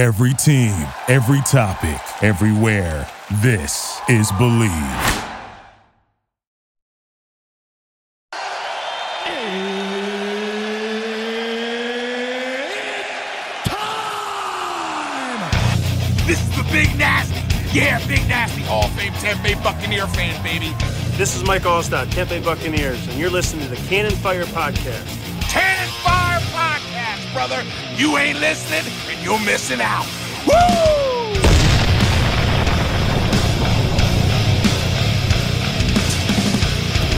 Every team, every topic, everywhere. This is Believe. It's time! This is the Big Nasty. Yeah, Big Nasty. Hall of Fame Tampa Bay Buccaneer fan, baby. This is Mike Alstott, Tampa Bay Buccaneers, and you're listening to the Cannon Fire Podcast. Cannon Fire Podcast, brother. You ain't listening, and you're missing out. Woo!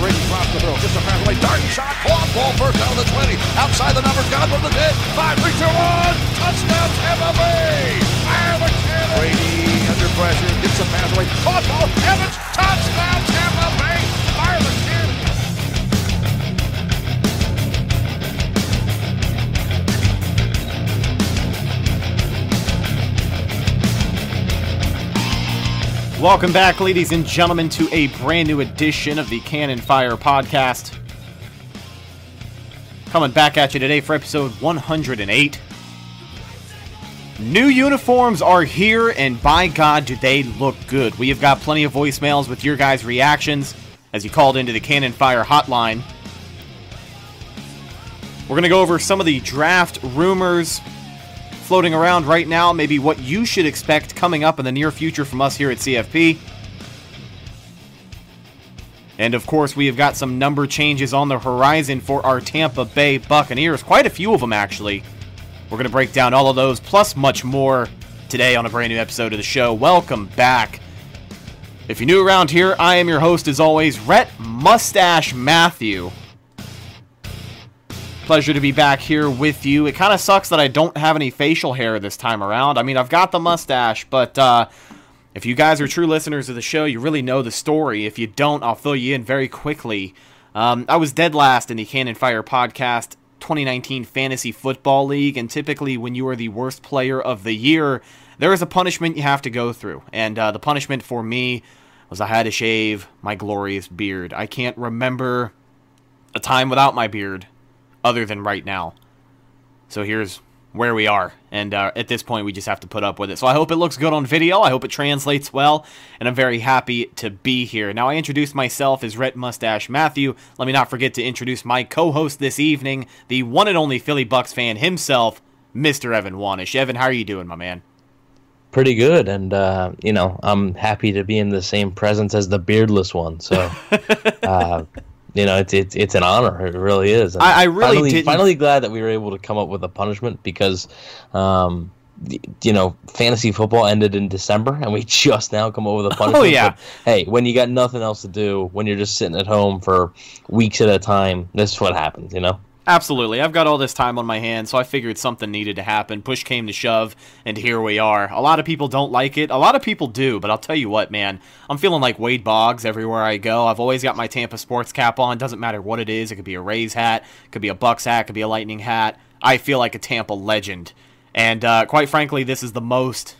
Brady drops the throw, gets a pass away, darting shot, caught, ball first down to the 20, outside the numbers, Godwin the 10, 5, 3, 2, 1, touchdown Tampa Bay! Fire the cannon! Brady under pressure, gets a pass away, caught ball, Evans, touchdown Tampa Bay! Welcome back, ladies and gentlemen, to a brand new edition of the Cannon Fire Podcast. Coming back at you today for episode 108. New uniforms are here, and by God, do they look good. We have got plenty of voicemails with your guys' reactions as you called into the Cannon Fire hotline. We're going to go over some of the draft rumors floating around right now, maybe what you should expect coming up in the near future from us here at CFP. And of course, we have got some number changes on the horizon for our Tampa Bay Buccaneers. Quite a few of them, actually. We're going to break down all of those, plus much more, today on a brand new episode of the show. Welcome back. If you're new around here, I am your host, as always, Rhett Mustache Matthew. Pleasure to be back here with you. It kind of sucks that I don't have any facial hair this time around. I mean, I've got the mustache, but uh, if you guys are true listeners of the show, you really know the story. If you don't, I'll fill you in very quickly. Um, I was dead last in the Cannon Fire Podcast 2019 Fantasy Football League, and typically, when you are the worst player of the year, there is a punishment you have to go through. And uh, the punishment for me was I had to shave my glorious beard. I can't remember a time without my beard other than right now. So here's where we are. And uh, at this point, we just have to put up with it. So I hope it looks good on video. I hope it translates well. And I'm very happy to be here. Now, I introduced myself as Rhett Mustache Matthew. Let me not forget to introduce my co host this evening, the one and only Philly Bucks fan himself, Mr. Evan Wanish. Evan, how are you doing, my man? pretty good and uh, you know i'm happy to be in the same presence as the beardless one so uh, you know it's, it's it's an honor. It really is. I- I really finally, didn't- finally glad that we were able to come up with a punishment because um, you know fantasy football ended in december and we just now come up with a punishment. Oh, yeah. But, hey when you got nothing else to do when you're just sitting at home for weeks at a time this is what happens you know Absolutely. I've got all this time on my hands, so I figured something needed to happen. Push came to shove, and here we are. A lot of people don't like it. A lot of people do, but I'll tell you what, man. I'm feeling like Wade Boggs everywhere I go. I've always got my Tampa sports cap on. Doesn't matter what it is. It could be a Rays hat, it could be a Bucks hat, it could be a Lightning hat. I feel like a Tampa legend. And uh, quite frankly, this is the most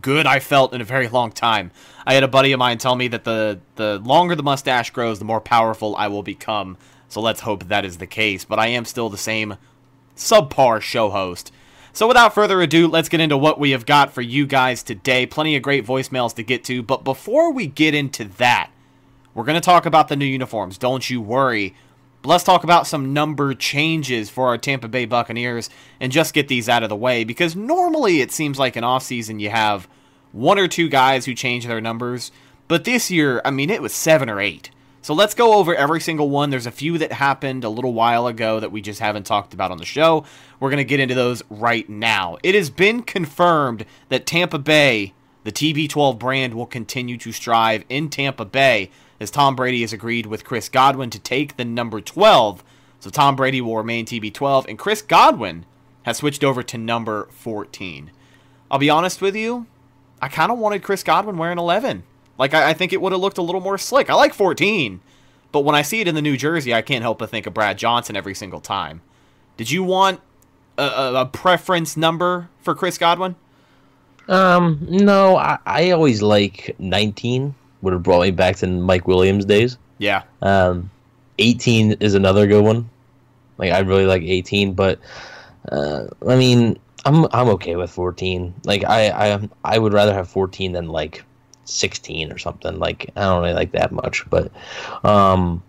good I felt in a very long time. I had a buddy of mine tell me that the the longer the mustache grows, the more powerful I will become. So let's hope that is the case. But I am still the same subpar show host. So without further ado, let's get into what we have got for you guys today. Plenty of great voicemails to get to, but before we get into that, we're going to talk about the new uniforms. Don't you worry. But let's talk about some number changes for our Tampa Bay Buccaneers and just get these out of the way because normally it seems like an offseason you have one or two guys who change their numbers, but this year, I mean, it was seven or eight. So let's go over every single one. There's a few that happened a little while ago that we just haven't talked about on the show. We're going to get into those right now. It has been confirmed that Tampa Bay, the TB12 brand, will continue to strive in Tampa Bay as Tom Brady has agreed with Chris Godwin to take the number 12. So Tom Brady will remain TB12, and Chris Godwin has switched over to number 14. I'll be honest with you, I kind of wanted Chris Godwin wearing 11. Like, I, I think it would have looked a little more slick. I like 14, but when I see it in the New Jersey, I can't help but think of Brad Johnson every single time. Did you want a, a, a preference number for Chris Godwin? Um, no, I, I always like 19. Would have brought me back to Mike Williams days. Yeah. Um, 18 is another good one. Like I really like 18, but uh, I mean, I'm I'm okay with 14. Like I I I would rather have 14 than like 16 or something. Like I don't really like that much, but um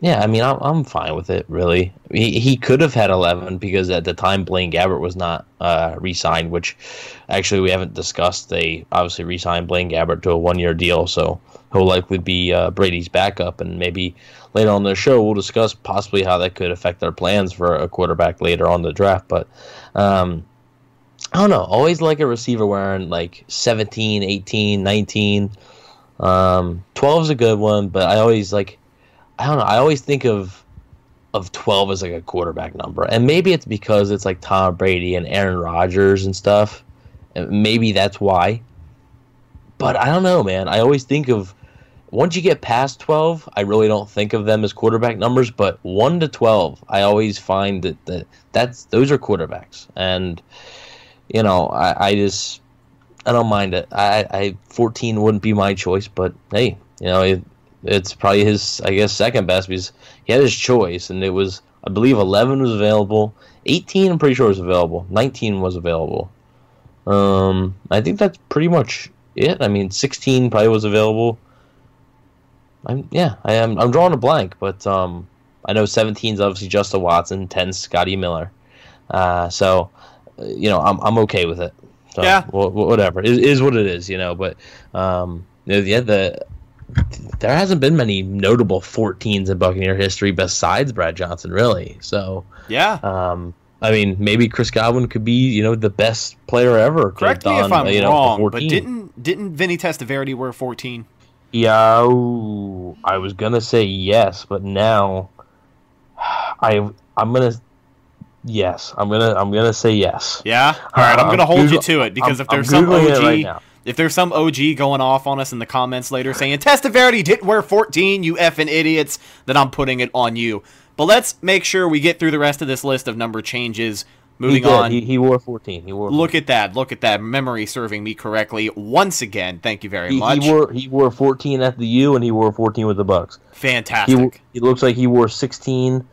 yeah, I mean I'm I'm fine with it really. He he could have had 11 because at the time Blaine Gabbert was not uh re-signed, which actually we haven't discussed. They obviously re-signed Blaine Gabbert to a one-year deal, so he'll likely be uh, Brady's backup and maybe later on the show we'll discuss possibly how that could affect our plans for a quarterback later on the draft, but um I don't know. Always like a receiver wearing like 17, 18, 19. Um, 12 is a good one, but I always like, I don't know. I always think of of 12 as like a quarterback number. And maybe it's because it's like Tom Brady and Aaron Rodgers and stuff. And maybe that's why. But I don't know, man. I always think of once you get past 12, I really don't think of them as quarterback numbers, but 1 to 12, I always find that, that that's those are quarterbacks. And you know, I, I just I don't mind it. I, I 14 wouldn't be my choice, but hey, you know, it, it's probably his I guess second best because he had his choice, and it was I believe 11 was available, 18 I'm pretty sure was available, 19 was available. Um, I think that's pretty much it. I mean, 16 probably was available. I'm yeah, I am I'm drawing a blank, but um, I know 17 is obviously Justin Watson, 10 Scotty Miller. Uh, so you know, I'm I'm okay with it. So, Yeah. wh- wh- whatever. It is what it is, you know. But um, yeah, the there hasn't been many notable 14s in Buccaneer history besides Brad Johnson, really. So, Yeah. um, I mean, maybe Chris Godwin could be, you know, the best player ever. Correct me if I'm you know, wrong, but didn't didn't Vinny Testaverde wear 14? Yeah, ooh, I was gonna say yes, but now I I'm gonna yes, I'm gonna I'm gonna say yes. Yeah. All right, I'm Uh, gonna hold you to it because I'm- if there's some OG, right if there's some OG going off on us in the comments later saying Testaverde didn't wear 14, you effing idiots, then I'm putting it on you. But let's make sure we get through the rest of this list of number changes. Moving did. on. He, he wore 14. He wore. Look at that. Look at that. Memory serving me correctly once again. Thank you very he, much. he wore he wore 14 at the U and he wore 14 with the Bucks. He Fantastic. he looks like he wore 16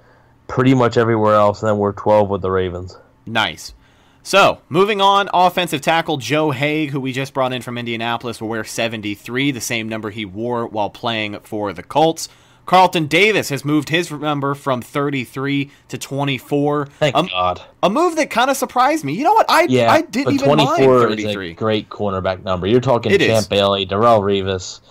pretty much everywhere else, and then we're 12 with the Ravens. Nice. So, moving on, offensive tackle Joe Haeg, who we just brought in from Indianapolis, will wear 73, the same number he wore while playing for the Colts. Carlton Davis has moved his number from 33 to 24. Thank Um, God. a move that kind of surprised me. You know what? I Yeah, I didn't but even 24 mind is a great cornerback number. You're talking It Champ is. Bailey, Darrelle Revis.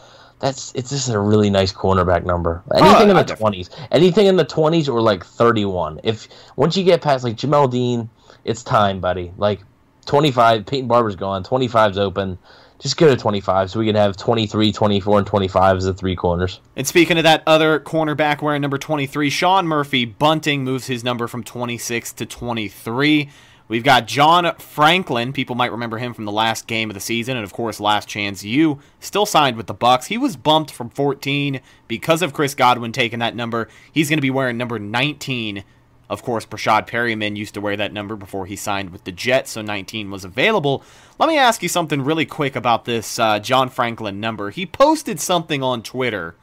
That's it's just a really nice cornerback number. Anything oh, in the twenties, anything in the twenties or like thirty-one. If once you get past like Jamel Dean, it's time, buddy. Like twenty-five, Peyton Barber's gone. 25's open. Just go to twenty-five, so we can have 23, 24, and twenty-five as the three corners. And speaking of that other cornerback wearing number 23, Sean Murphy Bunting moves his number from 26 to 23. We've got John Franklin. People might remember him from the last game of the season, and of course, Last Chance U. Still signed with the Bucks. He was bumped from 14 because of Chris Godwin taking that number. He's going to be wearing number 19. Of course, Breshad Perriman used to wear that number before he signed with the Jets, so 19 was available. Let me ask you something really quick about this uh, John Franklin number. He posted something on Twitter.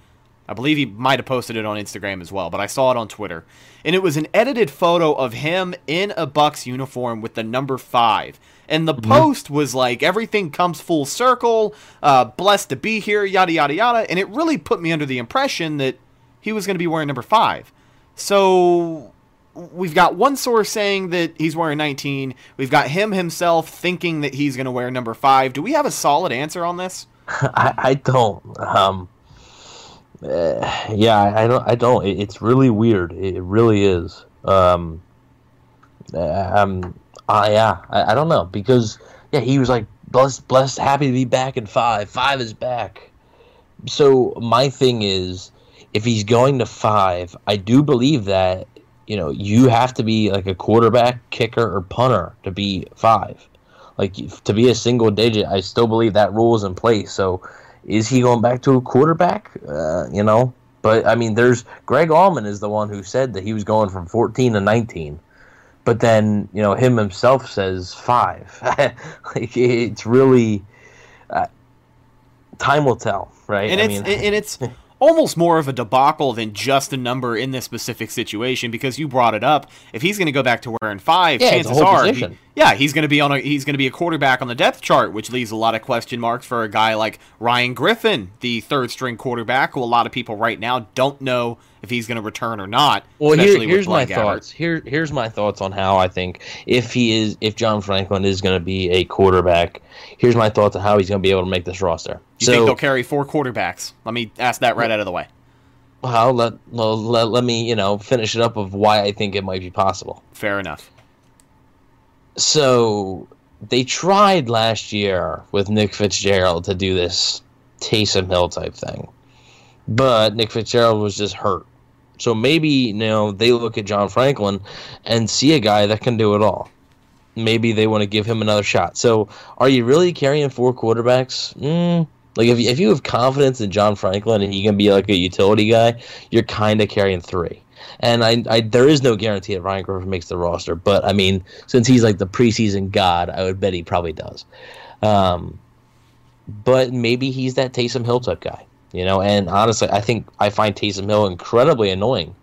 I believe he might have posted it on Instagram as well, but I saw it on Twitter. And it was an edited photo of him in a Bucks uniform with the number five. And the post was like, everything comes full circle, uh, blessed to be here, yada, yada, yada. And it really put me under the impression that he was going to be wearing number five. So we've got one source saying that he's wearing 19. We've got him himself thinking that he's going to wear number five. Do we have a solid answer on this? I, I don't. Um, uh, yeah, I, don't. I don't. It, it's really weird. It, really is. Um, uh, um, uh, yeah, I, I don't know because yeah, he was like blessed, blessed, happy to be back in five. Five is back. So my thing is, if he's going to five, I do believe that you know you have to be like a quarterback, kicker, or punter to be five. Like to be a single digit, I still believe that rule is in place. So is he going back to a quarterback? Uh, you know, but I mean, there's Greg Auman is the one who said that he was going from 14 to 19, but then you know him himself says five. like it's really uh, time will tell, right? and I it's mean, and it's almost more of a debacle than just a number in this specific situation because you brought it up. If he's going to go back to wearing five, Yeah, chances are, he. Yeah, he's going to be on a he's going to be a quarterback on the depth chart, which leaves a lot of question marks for a guy like Ryan Griffin, the third string quarterback, who a lot of people right now don't know if he's going to return or not. Well, here, here's my Gabbert. thoughts. Here, here's my thoughts on how I think if he is, if John Franklin is going to be a quarterback. Here's my thoughts on how he's going to be able to make this roster. You so, think they'll carry four quarterbacks? Let me ask that right out of the way. well, let, well, let let me you know finish it up of why I think it might be possible. Fair enough. So they tried last year with Nick Fitzgerald to do this Taysom Hill type thing, but Nick Fitzgerald was just hurt. So maybe you they look at John Franklin and see a guy that can do it all. Maybe they want to give him another shot. So are you really carrying four quarterbacks? Mm, like if you, if you have confidence in John Franklin and he can be like a utility guy, you're kind of carrying three. And I, I, there is no guarantee that Ryan Griffin makes the roster, but I mean, since he's like the preseason god, I would bet he probably does. Um, but maybe he's that Taysom Hill type guy, you know. And honestly, I think I find Taysom Hill incredibly annoying.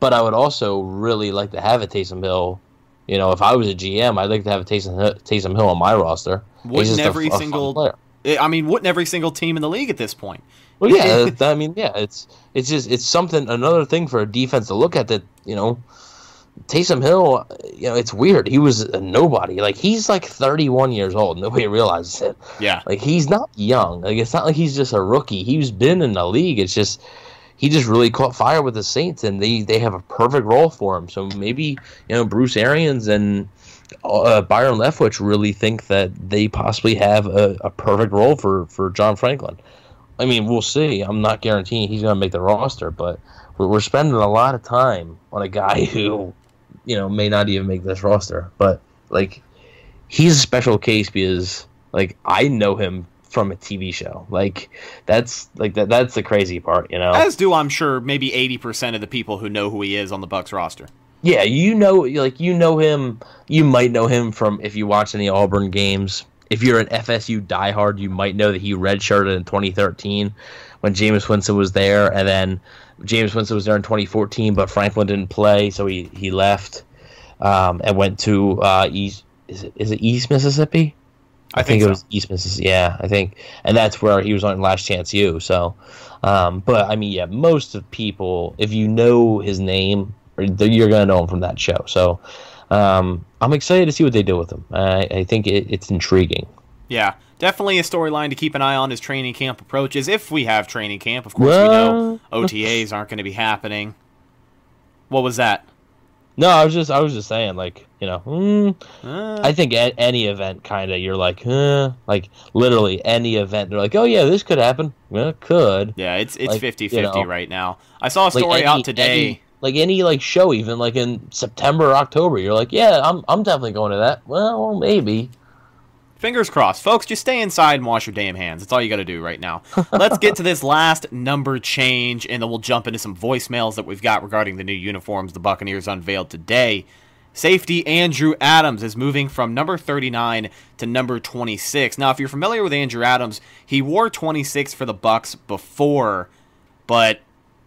But I would also really like to have a Taysom Hill. You know, if I was a GM, I'd like to have a Taysom Hill, Taysom Hill on my roster. Wouldn't a- every a single. I mean, wouldn't every single team in the league at this point? Well, yeah, I mean, yeah, it's it's just it's something another thing for a defense to look at that you know. Taysom Hill, you know, it's weird. He was a nobody. Like he's like 31 years old. Nobody realizes it. Yeah. Like he's not young. Like it's not like he's just a rookie. He's been in the league. It's just he just really caught fire with the Saints, and they they have a perfect role for him. So maybe you know Bruce Arians and uh, Byron Leftwich really think that they possibly have a, a perfect role for for John Franklin. I mean, we'll see. I'm not guaranteeing he's going to make the roster, but we're, we're spending a lot of time on a guy who, you know, may not even make this roster. But like, he's a special case because like I know him from a TV show. Like that's like that. That's the crazy part, you know. As do I'm sure maybe 80% of the people who know who he is on the Bucks roster. Yeah, you know, like you know him. You might know him from if you watch any Auburn games. If you're an FSU diehard, you might know that he redshirted in 2013 when Jameis Winston was there, and then Jameis Winston was there in 2014, but Franklin didn't play, so he he left um, and went to uh, East. Is it is it East Mississippi? I, think, it so. was East Mississippi. Yeah, I think, and that's where he was on Last Chance U. So, um, but I mean, yeah, most of people, if you know his name, you're gonna know him from that show. So, um, I'm excited to see what they do with him. I, I think it, it's intriguing. Yeah, definitely a storyline to keep an eye on as training camp approaches. If we have training camp, of course, we know OTAs aren't going to be happening. What was that? No, I was just, I was just saying, like, you know, mm, Uh, I think a- any event, kind of, you're like, uh, like literally any event, they're like, oh yeah, this could happen. Well, it could. yeah, it's it's like, 50 you 50 know, right now. I saw a Like story any- out today. Like any like show, even like in September or October, you're like, yeah, I'm, I'm definitely going to that. Well, maybe. Fingers crossed. Folks, just stay inside and wash your damn hands. That's all you got to do right now. Let's get to this last number change, and then we'll jump into some voicemails that we've got regarding the new uniforms the Buccaneers unveiled today. Safety Andrew Adams is moving from number 39 to number 26. Now, if you're familiar with Andrew Adams, he wore 26 for the Bucks before, but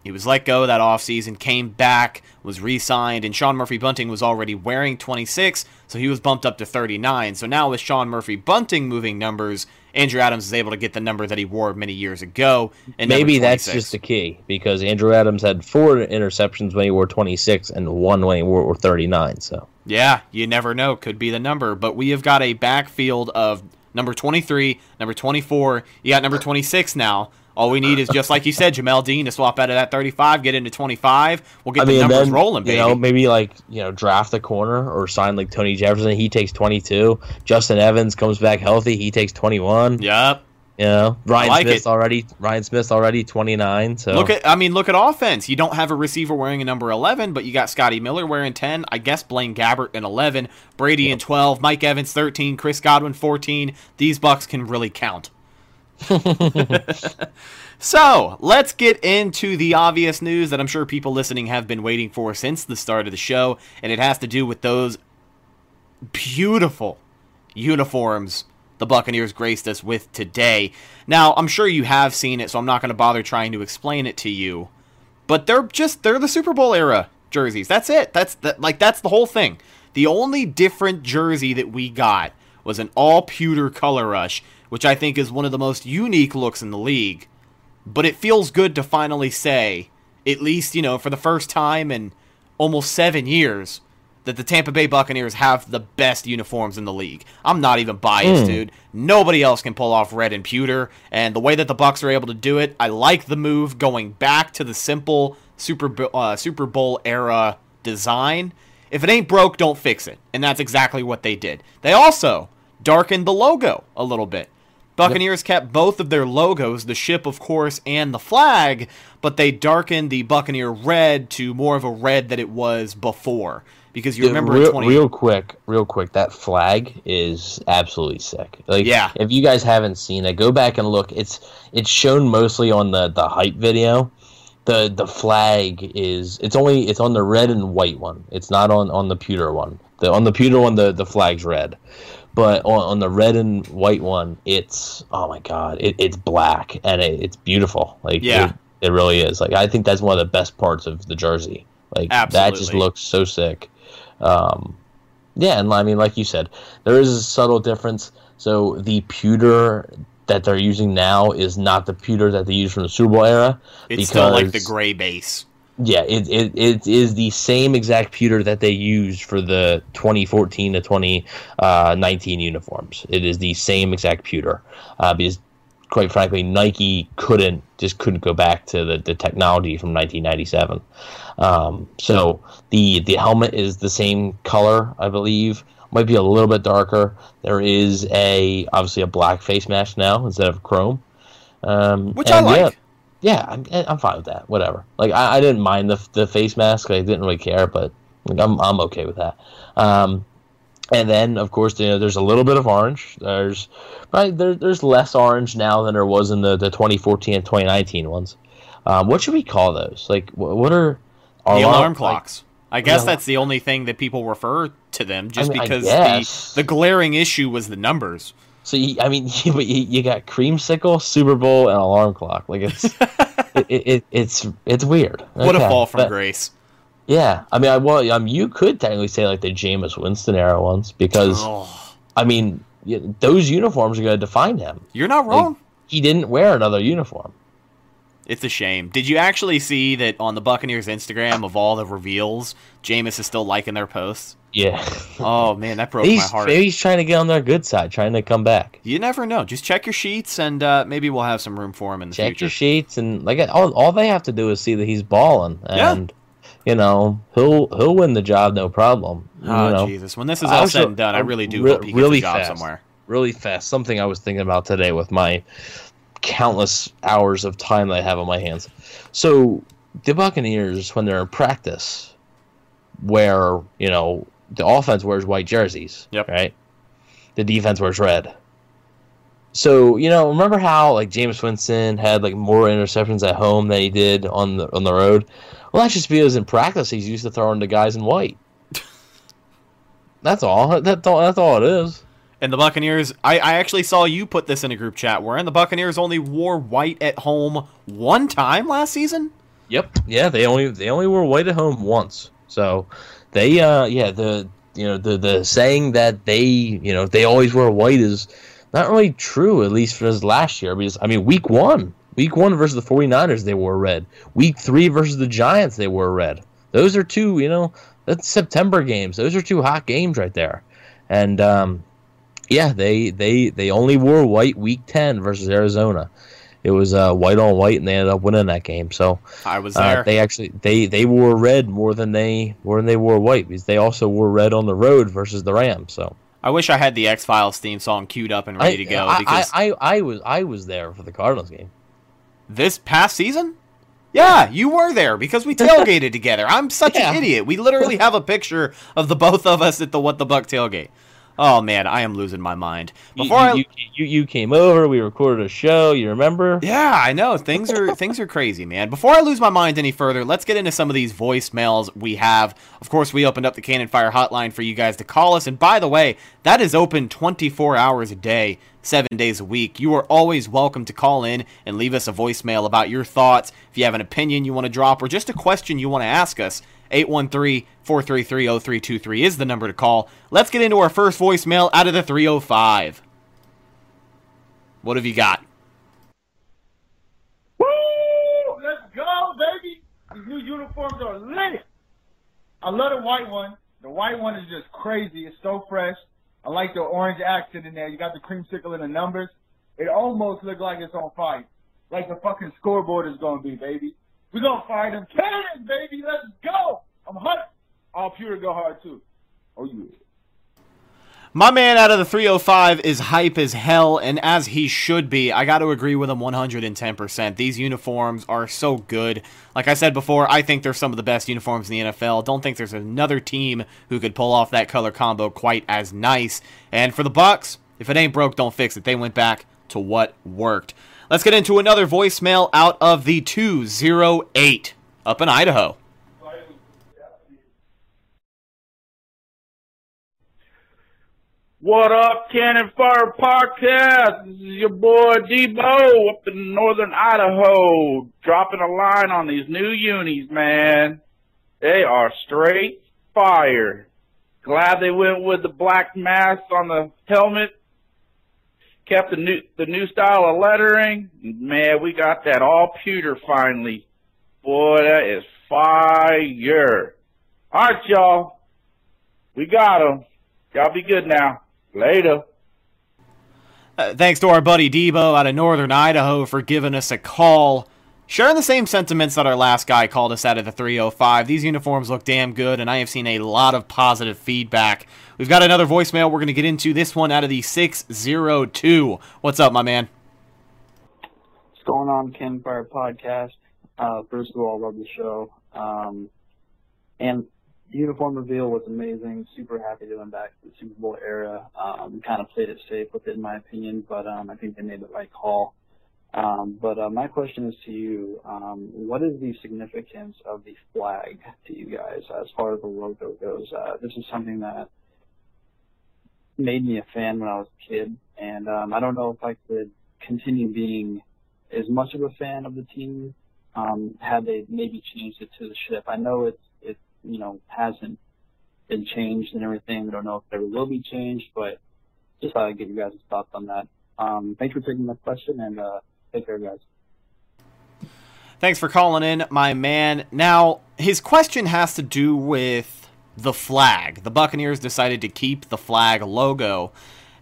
he was let go that offseason, came back, was re signed, and Sean Murphy Bunting was already wearing 26, so he was bumped up to 39. So now, with Sean Murphy Bunting moving numbers, Andrew Adams is able to get the number that he wore many years ago. And Maybe that's just the key because Andrew Adams had four interceptions when he wore 26 and one when he wore 39. So Yeah, you never know. Could be the number. But we have got a backfield of number 23, number 24. You got number 26 now. All we need is just like you said, Jamel Dean to swap out of that 35, get into 25. We'll get I the mean, numbers then rolling, baby. you know, maybe like you know, draft a corner or sign like Tony Jefferson. He takes 22. Justin Evans comes back healthy. He takes 21. yep. You know, Ryan like Smith's it. already Ryan Smith's already 29. So Look at, I mean, look at offense. You don't have a receiver wearing a number 11, but you got Scotty Miller wearing 10. I guess Blaine Gabbert in 11, Brady in 12, Mike Evans 13, Chris Godwin 14. These Bucks can really count. so let's get into the obvious news that I'm sure people listening have been waiting for since the start of the show, and it has to do with those beautiful uniforms the Buccaneers graced us with today. Now, I'm sure you have seen it, so I'm not going to bother trying to explain it to you. But they're just they're the Super Bowl era jerseys. That's it. That's that like that's the whole thing. The only different jersey that we got was an all pewter color rush, which I think is one of the most unique looks in the league. But it feels good to finally say, at least, you know, for the first time in almost seven years, that the Tampa Bay Buccaneers have the best uniforms in the league. I'm not even biased, dude. Nobody else can pull off red and pewter, and the way that the Bucks are able to do it, I like the move going back to the simple Super uh, Super Bowl era design. If it ain't broke, don't fix it, and that's exactly what they did. They also darkened the logo a little bit. Buccaneers kept both of their logos, the ship, of course, and the flag, but they darkened the Buccaneer red to more of a red that it was before. Because you Dude, remember in real, 20 real quick, real quick, that flag is absolutely sick. Like, Yeah. if you guys haven't seen it, go back and look. It's it's shown mostly on the the hype video. The the flag is it's only it's on the red and white one. It's not on on the pewter one. The on the pewter one, the the flag's red, but on, on the red and white one, it's oh my god, it, it's black and it, it's beautiful. Like Yeah. it, it really is. Like I think that's one of the best parts of the jersey. Like that just looks so sick. Um, yeah, and I mean, like you said, there is a subtle difference. So the pewter that they're using now is not the pewter that they used from the Super Bowl era. It's still like the gray base. Yeah, it, it, it is the same exact pewter that they used for the 2014 to 2019 uniforms. It is the same exact pewter uh, because, quite frankly, Nike couldn't just couldn't go back to the, the technology from 1997. Um, so the the helmet is the same color, I believe. Might be a little bit darker. There is a obviously a black face mask now instead of chrome, um, Which I and yeah, like. Yeah, I'm, I'm fine with that. Whatever. Like I, I didn't mind the the face mask. I didn't really care, but like, I'm I'm okay with that. Um, and then of course you know, there's a little bit of orange. There's right there, there's less orange now than there was in the, the 2014 and 2019 ones. Um, what should we call those? Like wh- what are The alarm like- clocks. I guess Yeah. that's the only thing that people refer to them, just mean, because the the glaring issue was the numbers. So you, I mean, you, you you got creamsicle, Super Bowl, and alarm clock. Like it's it, it, it, it's it's weird. What a fall from but- grace. Yeah, I mean, I well, um, you could technically say like the Jameis Winston era ones because Oh, I mean, those uniforms are going to define him. you're not Like, wrong. he didn't wear another uniform. It's a shame. Did you actually see that on the Buccaneers Instagram of all the reveals, Jameis is still liking their posts? Yeah, Oh man, that broke my heart. maybe he's trying to get on their good side, trying to come back. You never know. Just check your sheets, and uh, maybe we'll have some room for him in the Check future. Check your sheets and like all, all they have to do is see that he's balling, Yeah. and you know he'll he'll win the job no problem. you oh know? Jesus! When this is all also- said and done, I really do re- hope he gets really a job fast. somewhere. really fast. Something I was thinking about today with my countless hours of time that I have on my hands. So the Buccaneers, when they're in practice, wear you know the offense wears white jerseys. Yep. Right. The defense wears red. So you know, remember how like Jameis Winston had like more interceptions at home than he did on the on the road. Well, that's just because in practice he's used to throwing the guys in white. That's all. That's all. That's all it is. And the Buccaneers, I, I actually saw you put this in a group chat where the Buccaneers only wore white at home one time last season. Yep. Yeah, they only they only were white at home once. So they uh yeah, the you know, the the saying that they, you know, they always wear white is not really true, at least for this last year, because I mean week one. Week one versus the 49ers they wore red. Week three versus the Giants they wore red. Those are two, you know, that's September games. Those are two hot games right there. And um yeah, they they they only wore white week ten versus Arizona. It was uh, white on white, and they ended up winning that game. So I was uh, there. they actually they they wore red more than they more than they wore white because they also wore red on the road versus the Rams. So I wish I had the X Files theme song queued up and ready to go I, because I, I, I was I was there for the Cardinals game. this past season. Yeah, you were there because we tailgated together. I'm such Yeah. an idiot. We literally have a picture of the both of us at the What the Buck tailgate. Oh man, I am losing my mind. Before you, you, you you came over, we recorded a show. You remember? Yeah, I know. Things are things are crazy, man. Before I lose my mind any further, let's get into some of these voicemails we have. Of course, we opened up the Cannon Fire hotline for you guys to call us. And by the way, that is open 24 hours a day, seven days a week. You are always welcome to call in and leave us a voicemail about your thoughts. If you have an opinion you want to drop or just a question you want to ask us, 813 433 0323 is the number to call. Let's get into our first voicemail out of the 305. What have you got? Woo! Let's go, baby! These new uniforms are lit. I love the white one. The white one is just crazy. It's so fresh. I like the orange accent in there. You got the creamsicle and the numbers. It almost looks like it's on fire. Like the fucking scoreboard is gonna be, baby. We're gonna fire them cannons, baby. Let's go. I'm hot. All pure go hard too. Oh yeah. My man out of the 305 is hype as hell, and as he should be. I got to agree with him 110%. These uniforms are so good. Like I said before, I think they're some of the best uniforms in the NFL. Don't think there's another team who could pull off that color combo quite as nice. And for the Bucks, if it ain't broke, don't fix it. They went back to what worked. Let's get into another voicemail out of the 208 up in Idaho. What up, Cannon Fire Podcast? This is your boy Debo up in northern Idaho, dropping a line on these new unis, man. They are straight fire. Glad they went with the black mask on the helmet. Kept the new the new style of lettering. Man, we got that all pewter finally. Boy, that is fire. All right, y'all. We got 'em. Y'all be good now. Later. Uh, thanks to our buddy Debo out of northern Idaho for giving us a call. Sharing the same sentiments that our last guy called us out of the 305. These uniforms look damn good, and I have seen a lot of positive feedback. We've got another voicemail we're going to get into. This one out of the 602. What's up, my man? What's going on, Ken Fire Podcast? Uh, first of all, love the show. Um, and the uniform reveal was amazing. Super happy to win back to the Super Bowl era. Um, kind of played it safe with it, in my opinion, but um, I think they made the right call. Um, but uh, my question is to you: um, What is the significance of the flag to you guys as far as the logo goes? Uh, this is something that made me a fan when I was a kid, and um, I don't know if I could continue being as much of a fan of the team um, had they maybe changed it to the ship. I know it's it you know hasn't been changed and everything. I don't know if there will be changed, but just thought I'd get you guys' thoughts on that. Um, thanks for taking my question and uh, take care, guys. Thanks for calling in, my man. Now, his question has to do with the flag. The Buccaneers decided to keep the flag logo,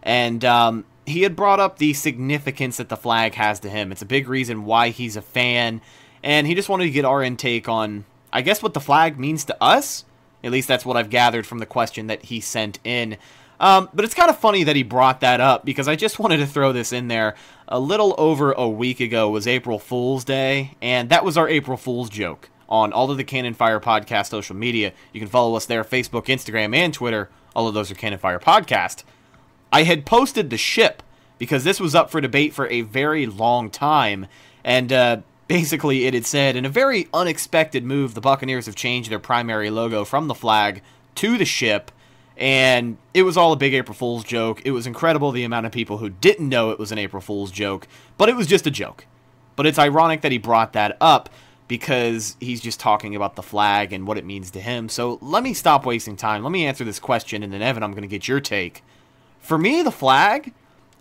and um, he had brought up the significance that the flag has to him. It's a big reason why he's a fan, and he just wanted to get our intake on, I guess, what the flag means to us. At least that's what I've gathered from the question that he sent in. Um, but it's kind of funny that he brought that up because I just wanted to throw this in there. A little over a week ago was April Fool's Day, and that was our April Fool's joke on all of the Cannon Fire Podcast social media. You can follow us there Facebook, Instagram, and Twitter. All of those are Cannon Fire Podcast. I had posted the ship because this was up for debate for a very long time, and uh, basically it had said in a very unexpected move, the Buccaneers have changed their primary logo from the flag to the ship and it was all a big April Fool's joke. It was incredible the amount of people who didn't know it was an April Fool's joke, but it was just a joke. But it's ironic that he brought that up because he's just talking about the flag and what it means to him. So let me stop wasting time. Let me answer this question, and then, Evan, I'm going to get your take. For me, the flag,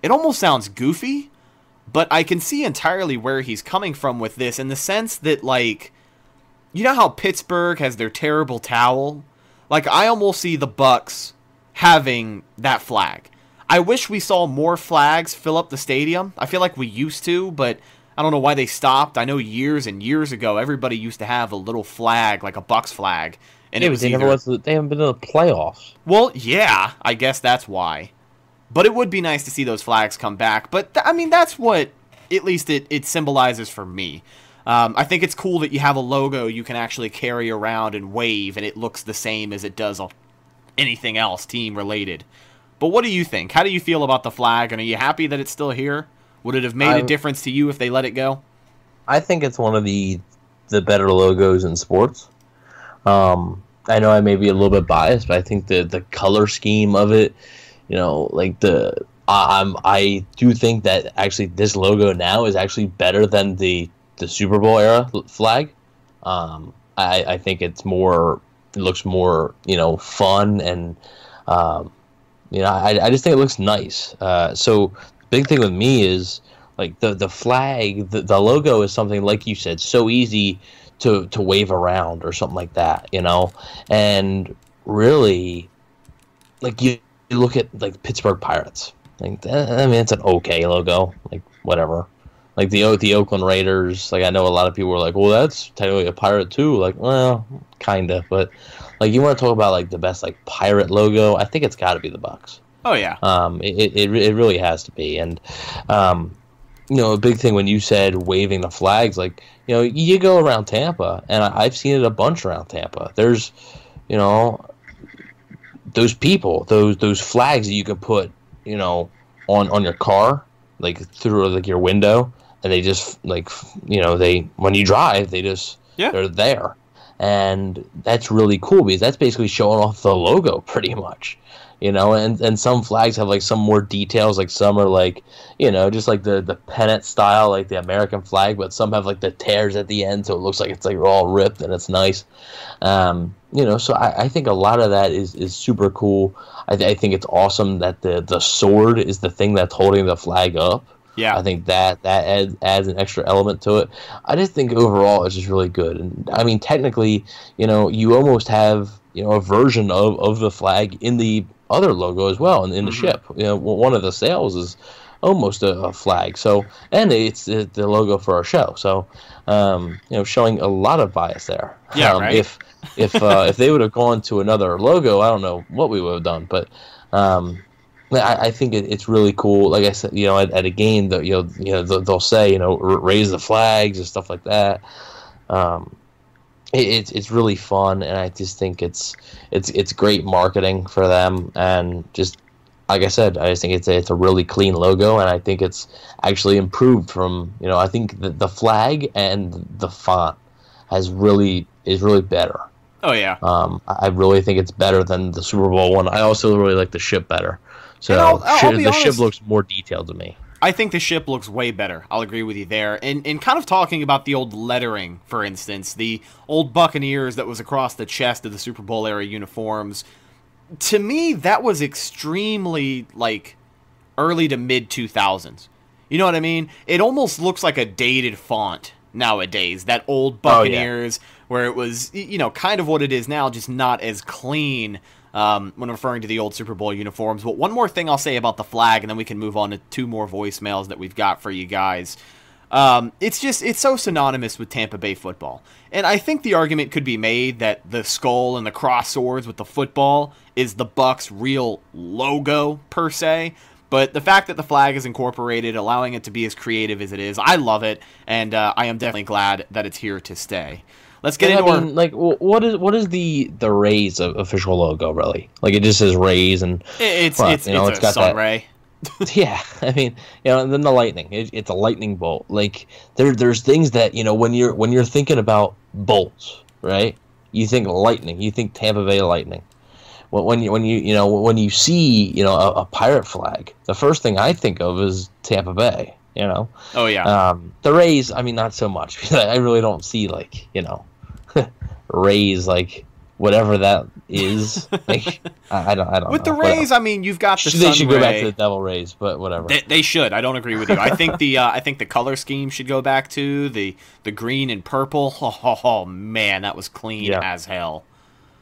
it almost sounds goofy, but I can see entirely where he's coming from with this in the sense that, like, you know how Pittsburgh has their terrible towel? Like I almost see the Bucks having that flag. I wish we saw more flags fill up the stadium. I feel like we used to, but I don't know why they stopped. I know years and years ago everybody used to have a little flag, like a Bucks flag, and yeah, it was they either never was. They haven't been in the playoffs. well, yeah, I guess that's why. But it would be nice to see those flags come back. But th- I mean, that's what at least it, it symbolizes for me. Um, I think it's cool that you have a logo you can actually carry around and wave, and it looks the same as it does on anything else team related. But what do you think? How do you feel about the flag? And are you happy that it's still here? Would it have made a I'm- difference to you if they let it go? I think it's one of the the better logos in sports. Um, I know I may be a little bit biased, but I think the the color scheme of it, you know, like the um, I do think that actually this logo now is actually better than the the Super Bowl era flag. Um, I, I think it's more it looks more you know fun and um, you know I, I just think it looks nice. Uh, so big thing with me is like the the flag the, the logo is something like you said so easy to to wave around or something like that you know and really like you, you look at like Pittsburgh Pirates like eh, I mean it's an okay logo like whatever like the the Oakland Raiders. Like I know a lot of people were like, "Well, that's technically a pirate too." Like, well, kinda, but like you want to talk about like the best like pirate logo? I think it's got to be the Bucks. Oh yeah. Um, it, it it really has to be, and um, you know, a big thing when you said waving the flags, like you know, you go around Tampa, and I, I've seen it a bunch around Tampa. There's, you know, those people, those those flags that you can put, you know, on on your car, like through like your window and they just like you know they when you drive they just yeah. they're there and that's really cool because that's basically showing off the logo pretty much you know and and some flags have like some more details like some are like you know just like the the pennant style like the american flag but some have like the tears at the end so it looks like it's like all ripped and it's nice um, you know so I, I think a lot of that is is super cool I, th- I think it's awesome that the the sword is the thing that's holding the flag up yeah, I think that that adds, adds an extra element to it. I just think overall it's just really good. And I mean, technically, you know, you almost have you know a version of, of the flag in the other logo as well, and in, in the mm-hmm. ship. You know, one of the sails is almost a, a flag. So, and it's the, the, logo for our show. So, um, you know, showing a lot of bias there. Yeah, um, right. If if uh, if they would have gone to another logo, I don't know what we would have done, but. Um, I, I think it, it's really cool. Like I said, you know, at, at a game that you know, you know, they'll, they'll say, you know, raise the flags and stuff like that. Um, it's it's really fun, and I just think it's it's it's great marketing for them, and just like I said, I just think it's a, it's a really clean logo, and I think it's actually improved from you know I think the, the flag and the font has really is really better. Oh yeah. Um, I really think it's better than the Super Bowl one. I also really like the ship better. So I'll, I'll the honest, ship looks more detailed to me. I think the ship looks way better. I'll agree with you there. And and kind of talking about the old lettering, for instance, the old Buccaneers that was across the chest of the Super Bowl era uniforms. To me, that was extremely like early to mid 2000s. You know what I mean? It almost looks like a dated font nowadays. That old Buccaneers oh, yeah. where it was you know kind of what it is now, just not as clean um, when referring to the old Super Bowl uniforms. But one more thing I'll say about the flag, and then we can move on to two more voicemails that we've got for you guys. Um, it's just it's so synonymous with Tampa Bay football, and I think the argument could be made that the skull and the cross swords with the football is the Bucks' real logo per se. But the fact that the flag is incorporated, allowing it to be as creative as it is, I love it, and uh, I am definitely glad that it's here to stay. Let's get into I mean, our... like what is what is the the Rays official logo really? Like it just says Rays and it's well, it's you know, it's, it's got sun that, ray. yeah, I mean, you know, and then the lightning. It, it's a lightning bolt. Like there, there's things that you know when you're when you're thinking about bolts, right? You think lightning. You think Tampa Bay Lightning. When you when you you know when you see you know a, a pirate flag, the first thing I think of is Tampa Bay. You know. Oh yeah. Um, the Rays, I mean, not so much because I really don't see like you know raise like whatever that is. like I, I, don't. I don't. With know. the Rays, I mean, you've got the. They should ray. go back to the Devil Rays, but whatever. They, they, should. I don't agree with you. I think the uh, I think the color scheme should go back to the the green and purple. Oh, oh, oh man, that was clean yeah. as hell.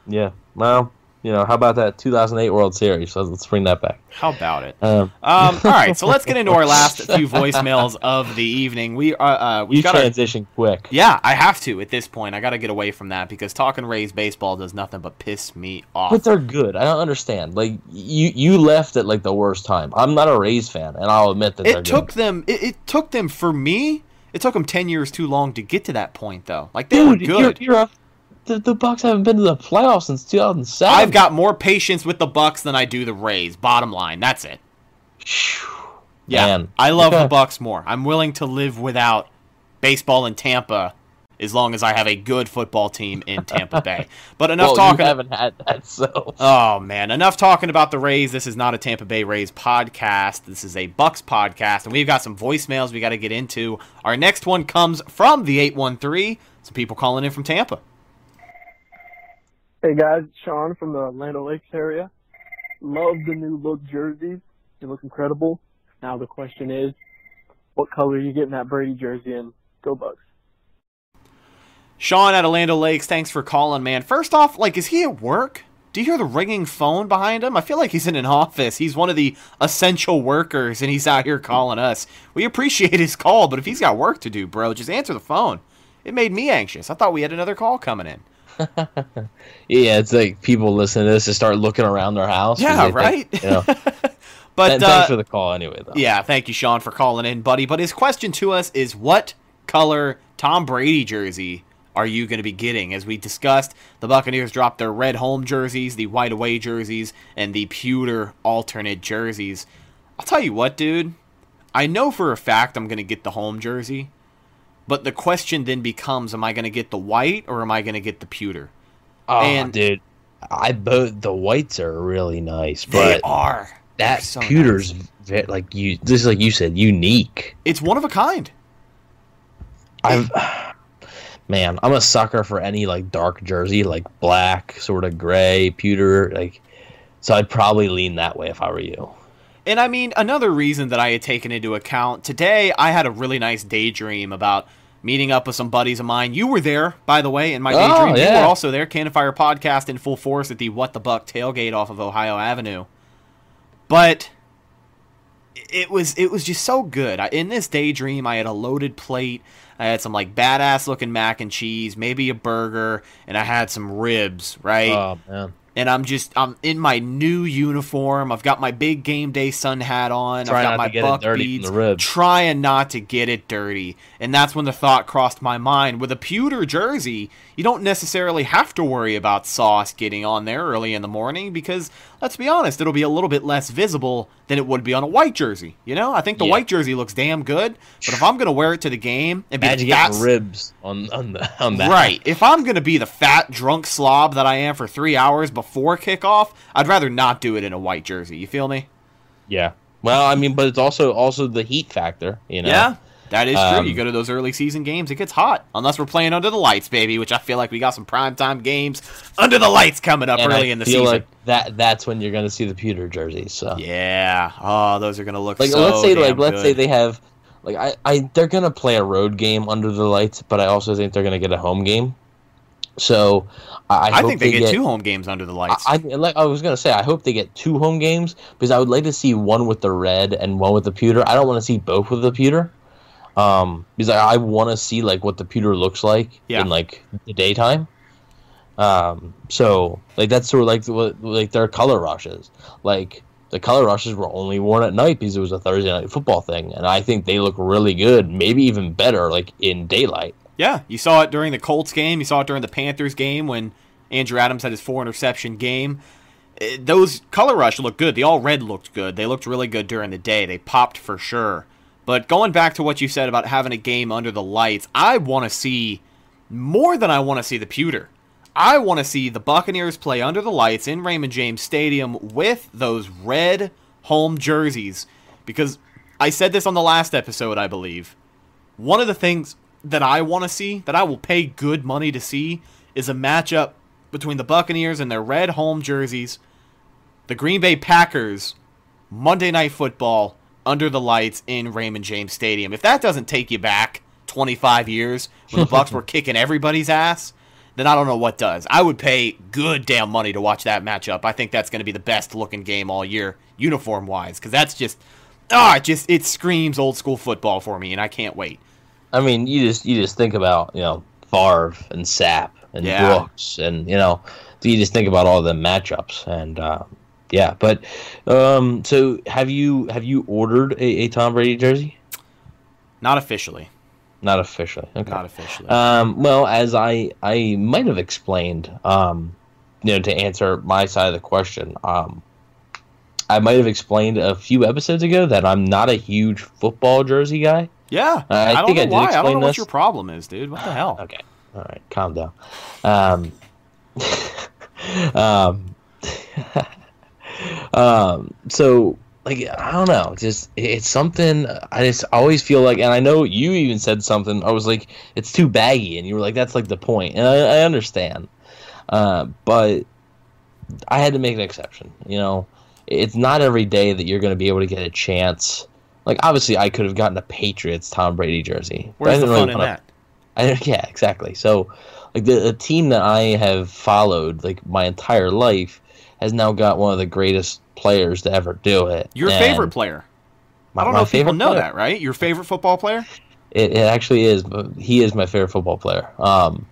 Yeah. Well, you know, how about that 2008 World Series? So let's bring that back. How about it? Um, um, all right, so let's get into our last few voicemails of the evening. We uh, uh we got transition quick. Yeah, I have to at this point. I got to get away from that because talking Rays baseball does nothing but piss me off. But they're good. I don't understand. Like you, you left at like the worst time. I'm not a Rays fan, and I'll admit that it took good. them. It, it, took them for me. It took them ten years too long to get to that point, though. Like they Dude, were good. You're, you're a the, the Bucks haven't been to the playoffs since 2007. I've got more patience with the Bucks than I do the Rays. Bottom line, that's it. Yeah, Man. I love okay. the Bucks more. I'm willing to live without baseball in Tampa as long as I have a good football team in Tampa Bay. But enough well, talking. You haven't had that, so. Oh man, enough talking about the Rays. This is not a Tampa Bay Rays podcast. This is a Bucks podcast, and we've got some voicemails we got to get into. Our next one comes from the eight one three. Some people calling in from Tampa. Hey guys, it's Sean from the Land Lakes area. Love the new look jerseys. They look incredible. Now the question is, what color are you getting that Brady jersey in? Go Bucks. Sean at Land O' Lakes, thanks for calling, man. First off, like, is he at work? Do you hear the ringing phone behind him? I feel like he's in an office. He's one of the essential workers, and he's out here calling us. We appreciate his call, but if he's got work to do, bro, just answer the phone. It made me anxious. I thought we had another call coming in. yeah, it's like people listen to this and start looking around their house. Yeah, think, right. you know. but Th- uh, thanks for the call anyway, though. Yeah, thank you, Sean, for calling in, buddy. But his question to us is what color Tom Brady jersey are you going to be getting? As we discussed, the Buccaneers dropped their red home jerseys, the white away jerseys, and the pewter alternate jerseys. I'll tell you what, dude. I know for a fact I'm going to get the home jersey, but the question then becomes am I going to get the white or am I going to get the pewter? Oh, And- dude, I both the whites are really nice, They but are. that so pewter's ve- like you. This is like you said, unique. It's one of a kind. I've man, I'm a sucker for any like dark jersey, like black, sort of gray, pewter, like. So I'd probably lean that way if I were you. And I mean, another reason that I had taken into account today, I had a really nice daydream about meeting up with some buddies of mine. You were there, by the way, in my Oh, daydream. You were also there, Cannon Fire podcast in full force at the What the Buck tailgate off of Ohio Avenue. But it was it was just so good. I, in this daydream, I had a loaded plate. I had some like badass looking mac and cheese, maybe a burger, and I had some ribs, right? Oh man, and I'm just I'm in my new uniform. I've got my big game day sun hat on. Try I've got not my to get it buck dirty beads. Trying not to get it dirty. And that's when the thought crossed my mind. With a pewter jersey, you don't necessarily have to worry about sauce getting on there early in the morning because let's be honest, it'll be a little bit less visible than it would be on a white jersey. You know, I think the Yeah. white jersey looks damn good, but if I'm gonna wear it to the game and be imagine the fat ribs on on the on that. Right. If I'm to be the fat, drunk slob that I am for three hours before kickoff, I'd rather not do it in a white jersey. You feel me? Yeah. Well, I mean, but it's also also the heat factor. You know. Yeah. That is true. Um, you go to those early season games, it gets hot. Unless we're playing under the lights, baby, which I feel like we got some primetime games under the lights coming up early I in the season. like that that's when you're going to see the pewter jerseys. So yeah. Oh, those are going to look like so let's say like let's say they have like I, I they're gonna play a road game under the lights, but I also think they're gonna get a home game. So I, I, think they, get, two home games under the lights. I, I like I was gonna say I hope they get two home games because I would like to see one with the red and one with the pewter. I don't want to see both with the pewter. Um, because I, I want to see like what the pewter looks like Yeah. in like the daytime. Um, so like that's sort of like what like their color rushes. Like the color rushes were only worn at night because it was a Thursday night football thing, and I think they look really good, maybe even better like in daylight. Yeah, you saw it during the Colts game. You saw it during the Panthers game when Andrew Adams had his four interception game. Eh, Those color rush looked good. The all red looked good. They looked really good during the day. They popped for sure. But going back to what you said about having a game under the lights, I want to see more than I want to see the pewter. I want to see the Buccaneers play under the lights in Raymond James Stadium with those red home jerseys. Because I said this on the last episode, I believe. One of the things that I want to see, that I will pay good money to see, is a matchup between the Buccaneers and their red home jerseys, the Green Bay Packers, Monday Night Football, under the lights in Raymond James Stadium. If that doesn't take you back 25 years when the Bucks were kicking everybody's ass, then I don't know what does. I would pay good damn money to watch that matchup. I think that's going to be the best looking game all year, uniform wise, because that's just ah, it just it screams old school football for me, and I can't wait. I mean, you just you just think about you know Favre and Sapp and Yeah. Brooks and you know you just think about all the matchups and uh, yeah. But um, so have you have you ordered a, a Tom Brady jersey? Not officially. Not officially. Okay. Not officially. Um, well, as I I might have explained, um, you know, to answer my side of the question, um, I might have explained a few episodes ago that I'm not a huge football jersey guy. Yeah, I I, don't think know I did why. I don't explain know what your problem is, dude. What the hell? Okay. All right, calm down. Um, um, um, so like I don't know, just it's something I just always feel like, and I know you even said something. I was like, it's too baggy, and you were like, that's like the point, and I, I understand, uh, but I had to make an exception. You know, it's not every day that you're going to be able to get a chance. Like obviously, I could have gotten a Patriots Tom Brady jersey. Where's the really fun in that? I, yeah, exactly. So, like the, the team that I have followed like my entire life has now got one of the greatest players to ever do it. Your And favorite player. my- I don't know if people know player. that, right? Your favorite football player? It, it actually is. but He is my favorite football player. Um,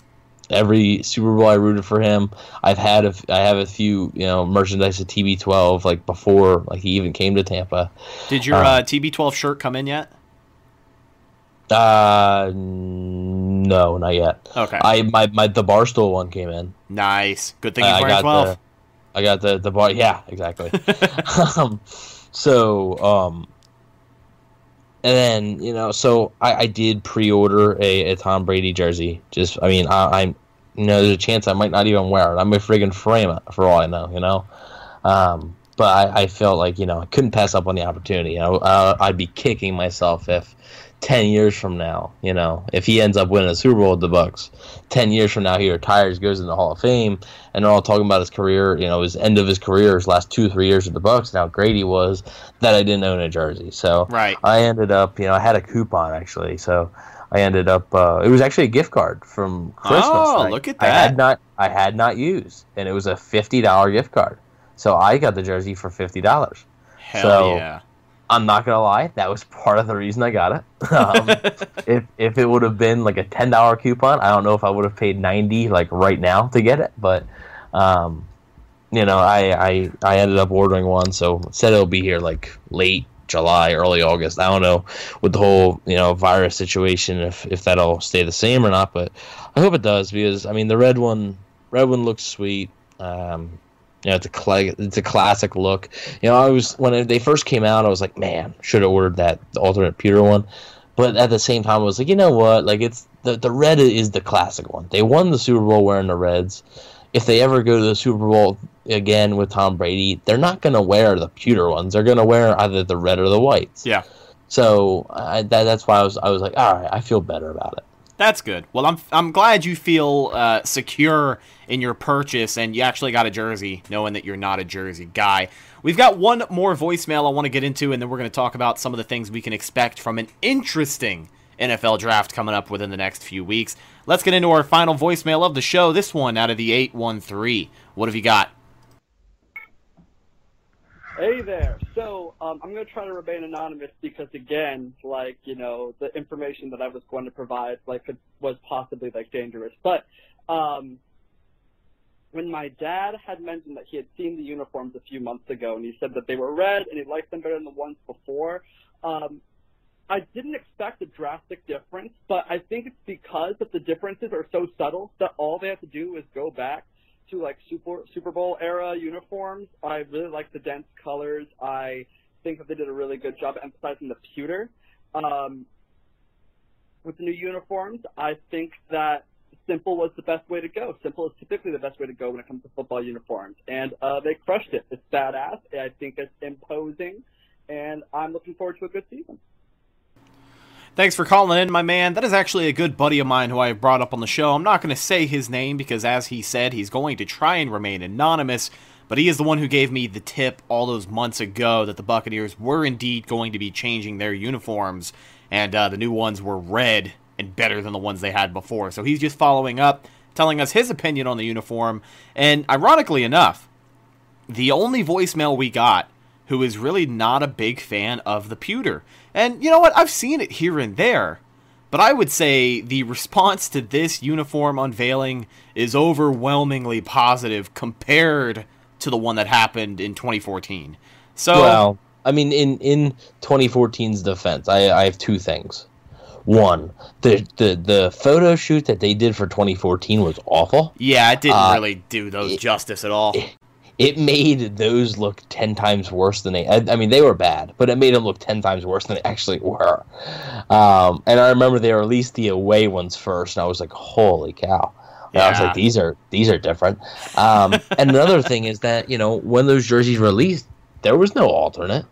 every Super Bowl I rooted for him. I've had a, I have a few you know merchandise of TB12 like before like he even came to Tampa. Did your Um, uh, TB12 shirt come in yet? Uh, no, not yet. Okay. I my, my the Barstool one came in. Nice. Good thing he's I wearing got 12. the I got the the bar. Yeah, exactly. um, so um, and then you know, so I, I did pre-order a, a Tom Brady jersey. Just I mean, I, I'm you know, there's a chance I might not even wear it. I'm a friggin' frame it for all I know. You know. Um, but I, I felt like you know I couldn't pass up on the opportunity. I, I, I'd be kicking myself if ten years from now, you know, if he ends up winning a Super Bowl with the Bucks, ten years from now he retires, goes in the Hall of Fame, and they're all talking about his career, you know, his end of his career, his last two three years with the Bucks, and how great he was. That I didn't own a jersey, so Right. I ended up, you know, I had a coupon actually, so. I ended up. Uh, it was actually a gift card from Christmas. Oh, look at I that. had not. I had not used, and it was a fifty dollar gift card. So I got the jersey for fifty dollars. Hell so- yeah. I'm not gonna lie, that was part of the reason I got it. Um, if if it would have been like a ten dollar coupon, I don't know if I would have paid ninety like right now to get it. But um, you know, I, I I ended up ordering one, so it said it'll be here like late July, early August. I don't know with the whole you know virus situation if if that'll stay the same or not, but I hope it does because I mean the red one red one looks sweet. Um, you know, it's a cla- it's a classic look. You know, I was when they first came out, I was like, man, should have ordered that the alternate pewter one. But at the same time, I was like, you know what? Like, it's the the red is the classic one. They won the Super Bowl wearing the reds. If they ever go to the Super Bowl again with Tom Brady, they're not going to wear the pewter ones. They're going to wear either the red or the whites. Yeah. So I, that, that's why I was I was like, all right, I feel better about it. That's good. Well, I'm I'm glad you feel uh, secure in your purchase and you actually got a jersey, knowing that you're not a jersey guy. We've got one more voicemail I want to get into, and then we're going to talk about some of the things we can expect from an interesting NFL draft coming up within the next few weeks. Let's get into our final voicemail of the show. This one out of the 813. What have you got? Hey there. So um, I'm going to try to remain anonymous because, again, like you know, the information that I was going to provide, like, could, was possibly like dangerous. But um, when my dad had mentioned that he had seen the uniforms a few months ago, and he said that they were red and he liked them better than the ones before, um, I didn't expect a drastic difference. But I think it's because that the differences are so subtle that all they have to do is go back to like Super Super Bowl era uniforms. I really like the dense colors. I think that they did a really good job emphasizing the pewter. Um, with the new uniforms, I think that simple was the best way to go. Simple is typically the best way to go when it comes to football uniforms, and uh, they crushed it. It's badass. I think it's imposing, and I'm looking forward to a good season. Thanks for calling in, my man. That is actually a good buddy of mine who I have brought up on the show. I'm not going to say his name because, as he said, he's going to try and remain anonymous, but he is the one who gave me the tip all those months ago that the Buccaneers were indeed going to be changing their uniforms, and uh, the new ones were red and better than the ones they had before. So he's just following up, telling us his opinion on the uniform, and ironically enough, the only voicemail we got who is really not a big fan of the pewter. And you know what? I've seen it here and there. But I would say the response to this uniform unveiling is overwhelmingly positive compared to the one that happened in 2014. So, well, I mean, in in 2014's defense, I, I have two things. One, the, the the photo shoot that they did for 2014 was awful. yeah, it didn't Uh, really do those justice at all. it made those look 10 times worse than they I, I mean they were bad but it made them look 10 times worse than they actually were um, and i remember they released the away ones first and i was like holy cow and I was like, these are these are different. Um, and another thing is that you know when those jerseys released, there was no alternate.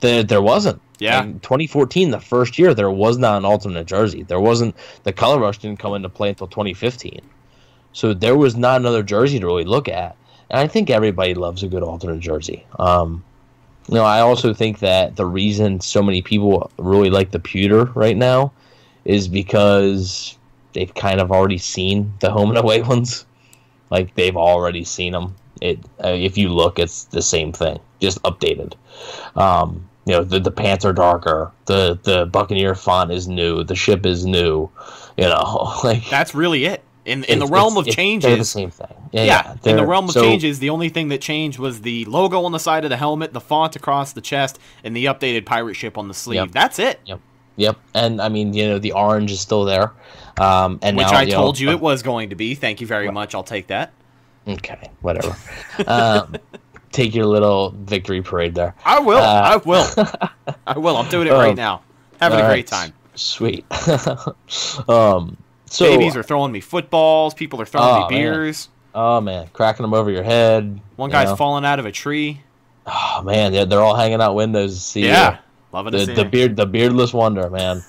There, there wasn't. Yeah. In 2014, the first year, there was not an alternate jersey. There wasn't. The color rush didn't come into play until 2015. So there was not another jersey to really look at. And I think everybody loves a good alternate jersey. Um, you know, I also think that the reason so many people really like the pewter right now is because they've kind of already seen the home and away ones. Like they've already seen them. It uh, if you look, it's the same thing, just updated. Um, you know, the the pants are darker. The the Buccaneer font is new. The ship is new. You know, like That's really it. In in the realm of it's- They're the changes, same thing. yeah, Yeah, in the realm of so- changes, the only thing that changed was the logo on the side of the helmet, the font across the chest, and the updated pirate ship on the sleeve. Yep. That's it. Yep. Yep. And I mean, you know, the orange is still there. Um, and Which now, I you know, told you it was going to be. Thank you very much. I'll take that. Okay, whatever. um, take your little victory parade there. I will. Uh, I will. I will. I'm doing it right Um, now. Having a great right, time. Sweet. um, so Babies are throwing me footballs. People are throwing Oh, me man. beers. Oh man, cracking them over your head. One you guy's know. falling out of a tree. Oh man, they're, they're all hanging out windows to see Yeah. Loving the, the beard, the beardless wonder, man.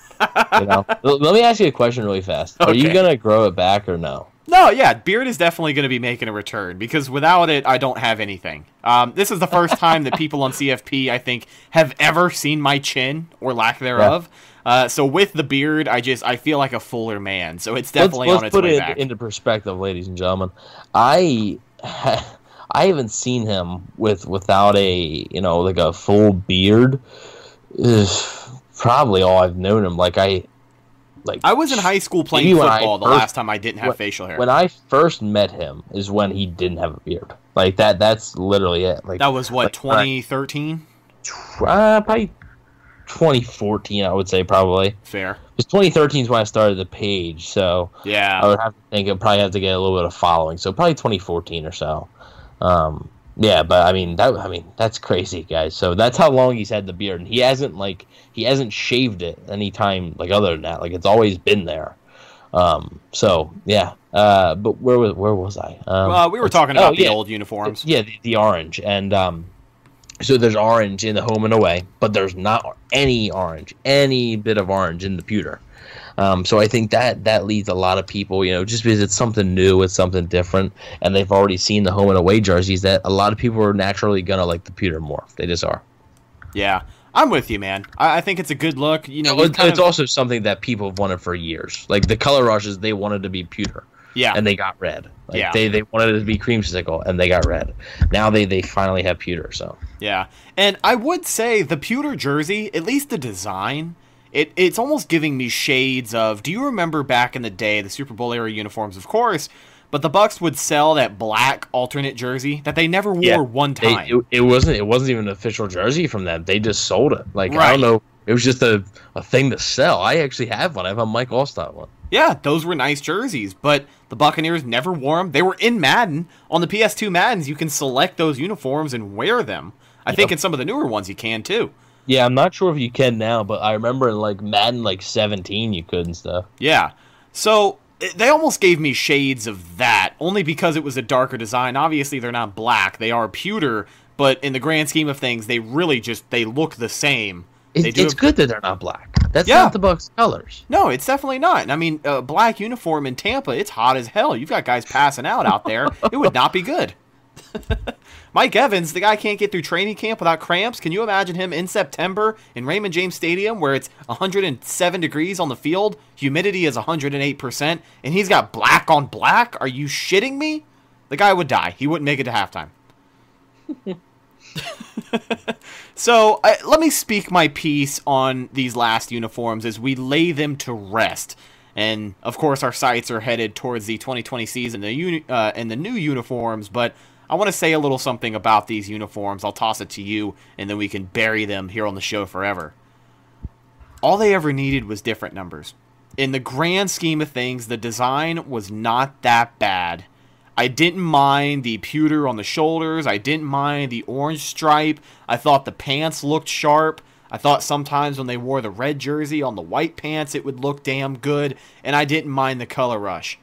you know. Let me ask you a question really fast. Are you gonna grow it back or no? No, yeah, beard is definitely going to be making a return because without it, I don't have anything. Um, this is the first time that people on CFP, I think, have ever seen my chin or lack thereof. Uh, so with the beard, I just I feel like a fuller man. So it's definitely let's, on let's its put way it back. into perspective, ladies and gentlemen. I I haven't seen him with without a you know like a full beard. Is probably all I've known him. Like I like I was in high school playing football the first- last time I didn't have when- facial hair. When I first met him is when he didn't have a beard. Like that. That's literally it. Like that was what like, when I- 2013. uh, probably 2014. I would say probably. Fair. Because 2013 is when I started the page, so Yeah. I would have to think it probably have to get a little bit of following. So probably 2014 or so. Um, yeah, but I mean that I mean that's crazy, guys. So that's how long he's had the beard, and he hasn't like he hasn't shaved it any time like other than that. Like it's always been there. Um, so yeah. Uh, but where was where was I? Um, well, we were talking oh, about the yeah. old uniforms. Yeah, the, the orange, and um, so there's orange in the home and away, but there's not any orange, any bit of orange in the pewter. Um, so I think that that leads a lot of people, you know, just because it's something new, it's something different, and they've already seen the home and away jerseys. That a lot of people are naturally gonna like the pewter more. They just are. Yeah, I'm with you, man. I, I think it's a good look. You know, it's, it's of- also something that people have wanted for years. Like the color rushes, they wanted to be pewter. Yeah. And they got red. Like Yeah. they, they wanted it to be creamsicle and they got red. Now they, they finally have pewter, so Yeah, and I would say the pewter jersey, at least the design, it it's almost giving me shades of. Do you remember back in the day the Super Bowl era uniforms, of course, but the Bucks would sell that black alternate jersey that they never wore Yeah, one They- time. it, it wasn't it wasn't even an official jersey from them. They just sold it. Like I don't know. It was just a, a thing to sell. I actually have one. I have a Mike Alstott one. yeah, those were nice jerseys, but the Buccaneers never wore them. They were in Madden on the PS2 Maddens. You can select those uniforms and wear them. I think in some of the newer ones you can too. Yeah, I'm not sure if you can now, but I remember in like Madden like 17 you could and stuff. Yeah. So they almost gave me shades of that, only because it was a darker design. Obviously, they're not black; they are pewter. But in the grand scheme of things, they really just they look the same. It, it's have- good that they're not black. That's Yeah. not the Bucks colors. No, it's definitely not. And I mean, a black uniform in Tampa, it's hot as hell. You've got guys passing out out there. it would not be good. Mike Evans, the guy can't get through training camp without cramps. Can you imagine him in September in Raymond James Stadium where it's 107 degrees on the field, humidity is 108%, and he's got black on black? Are you shitting me? The guy would die. He wouldn't make it to halftime. So uh, let me speak my piece on these last uniforms as we lay them to rest. And of course, our sights are headed towards the 2020 season the uni- uh, and the new uniforms. But I want to say a little something about these uniforms. I'll toss it to you, and then we can bury them here on the show forever. All they ever needed was different numbers. In the grand scheme of things, the design was not that bad. I didn't mind the pewter on the shoulders. I didn't mind the orange stripe. I thought the pants looked sharp. I thought sometimes when they wore the red jersey on the white pants, it would look damn good. And I didn't mind the color rush.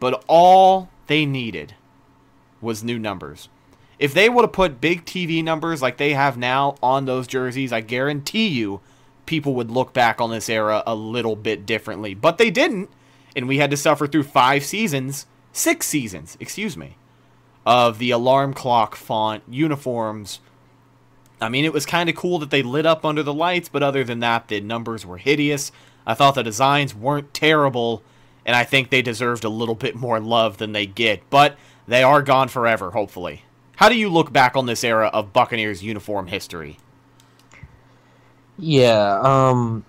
But all they needed was new numbers. If they would have put big TV numbers like they have now on those jerseys, I guarantee you people would look back on this era a little bit differently. But they didn't. And we had to suffer through five seasons six seasons, excuse me, of the alarm clock font uniforms. I mean, it was kind of cool that they lit up under the lights, but other than that, the numbers were hideous. I thought the designs weren't terrible, and I think they deserved a little bit more love than they get, but they are gone forever, hopefully. How do you look back on this era of Buccaneers uniform history? Yeah, um,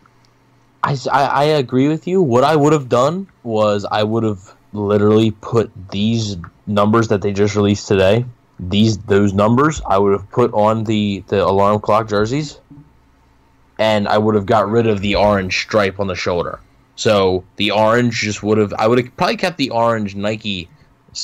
I, I, I agree with you. What I would have done was I would have literally put these numbers that they just released today, these those numbers, I would have put on the the alarm clock jerseys, and I would have got rid of the orange stripe on the shoulder. So the orange just would have. I would have probably kept the orange Nike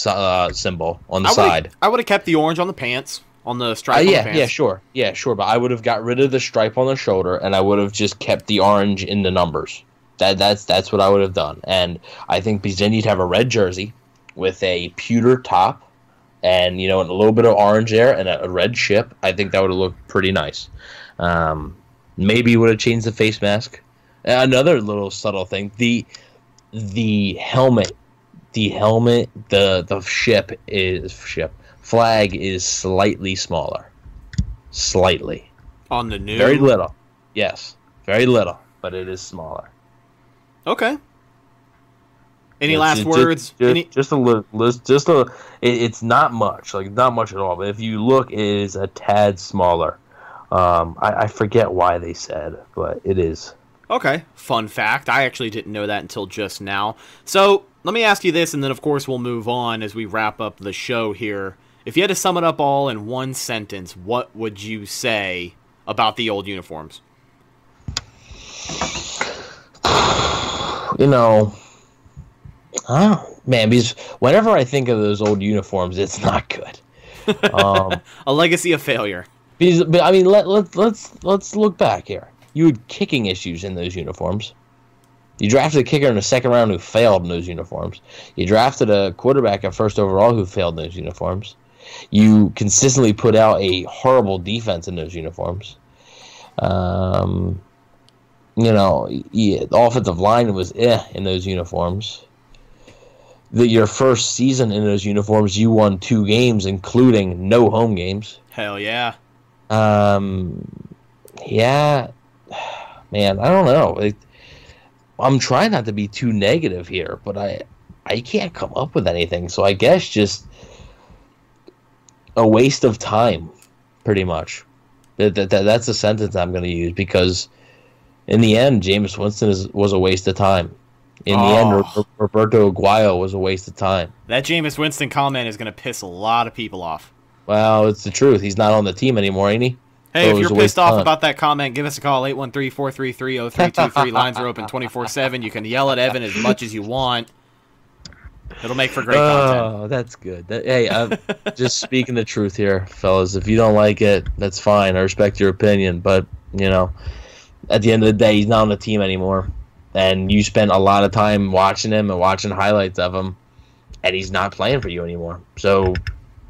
uh, symbol on the I side. I would have kept the orange on the pants, on the stripe. Uh, yeah, the pants. yeah, sure, yeah, sure. But I would have got rid of the stripe on the shoulder, and I would have just kept the orange in the numbers. That that's that's what I would have done. And I think because then you'd have a red jersey with a pewter top, and you know, and a little bit of orange there, and a, a red ship. I think that would have looked pretty nice. Um, maybe would have changed the face mask. Another little subtle thing: the the helmet, the helmet, the the ship is ship flag is slightly smaller, slightly. On the new, Very little, yes, very little, but it is smaller. Okay. Any It's- last it's words? Just, Any? just a little, just a. It, it's not much, like not much at all. But if you look, it is a tad smaller. Um, I, I forget why they said, but it is. Okay. Fun fact. I actually didn't know that until just now. So let me ask you this, and then of course we'll move on as we wrap up the show here. If you had to sum it up all in one sentence, what would you say about the old uniforms? You know, I don't, man, because whenever I think of those old uniforms, it's not good. Um, A legacy of failure. because, but I mean, let let let's let's look back here. You had kicking issues in those uniforms. You drafted a kicker in the second round who failed in those uniforms. You drafted a quarterback at first overall who failed in those uniforms. You consistently put out a horrible defense in those uniforms. Um, you know, yeah, the offensive line was eh in those uniforms. The, your first season in those uniforms, you won two games, including no home games. Hell yeah. Um, yeah, man, I don't know. It, I'm trying not to be too negative here, but I I can't come up with anything. So I guess just a waste of time, pretty much. That, that, that that's a sentence I'm going to use because in the end, Jameis Winston is, was a waste of time. In the end, Oh. Ro- Roberto Aguayo was a waste of time. That Jameis Winston comment is going to piss a lot of people off. Well, it's the truth. He's not on the team anymore, ain't he? Hey, if you're pissed off about that comment, give us a call 813-433-0323. Lines are open 24/7. You can yell at Evan as much as you want. It'll make for great oh, content. Oh, that's good. That, hey, I'm just speaking the truth here, fellas. If you don't like it, that's fine. I respect your opinion, but you know, at the end of the day, he's not on the team anymore, and you spent a lot of time watching him and watching highlights of him, and he's not playing for you anymore. So,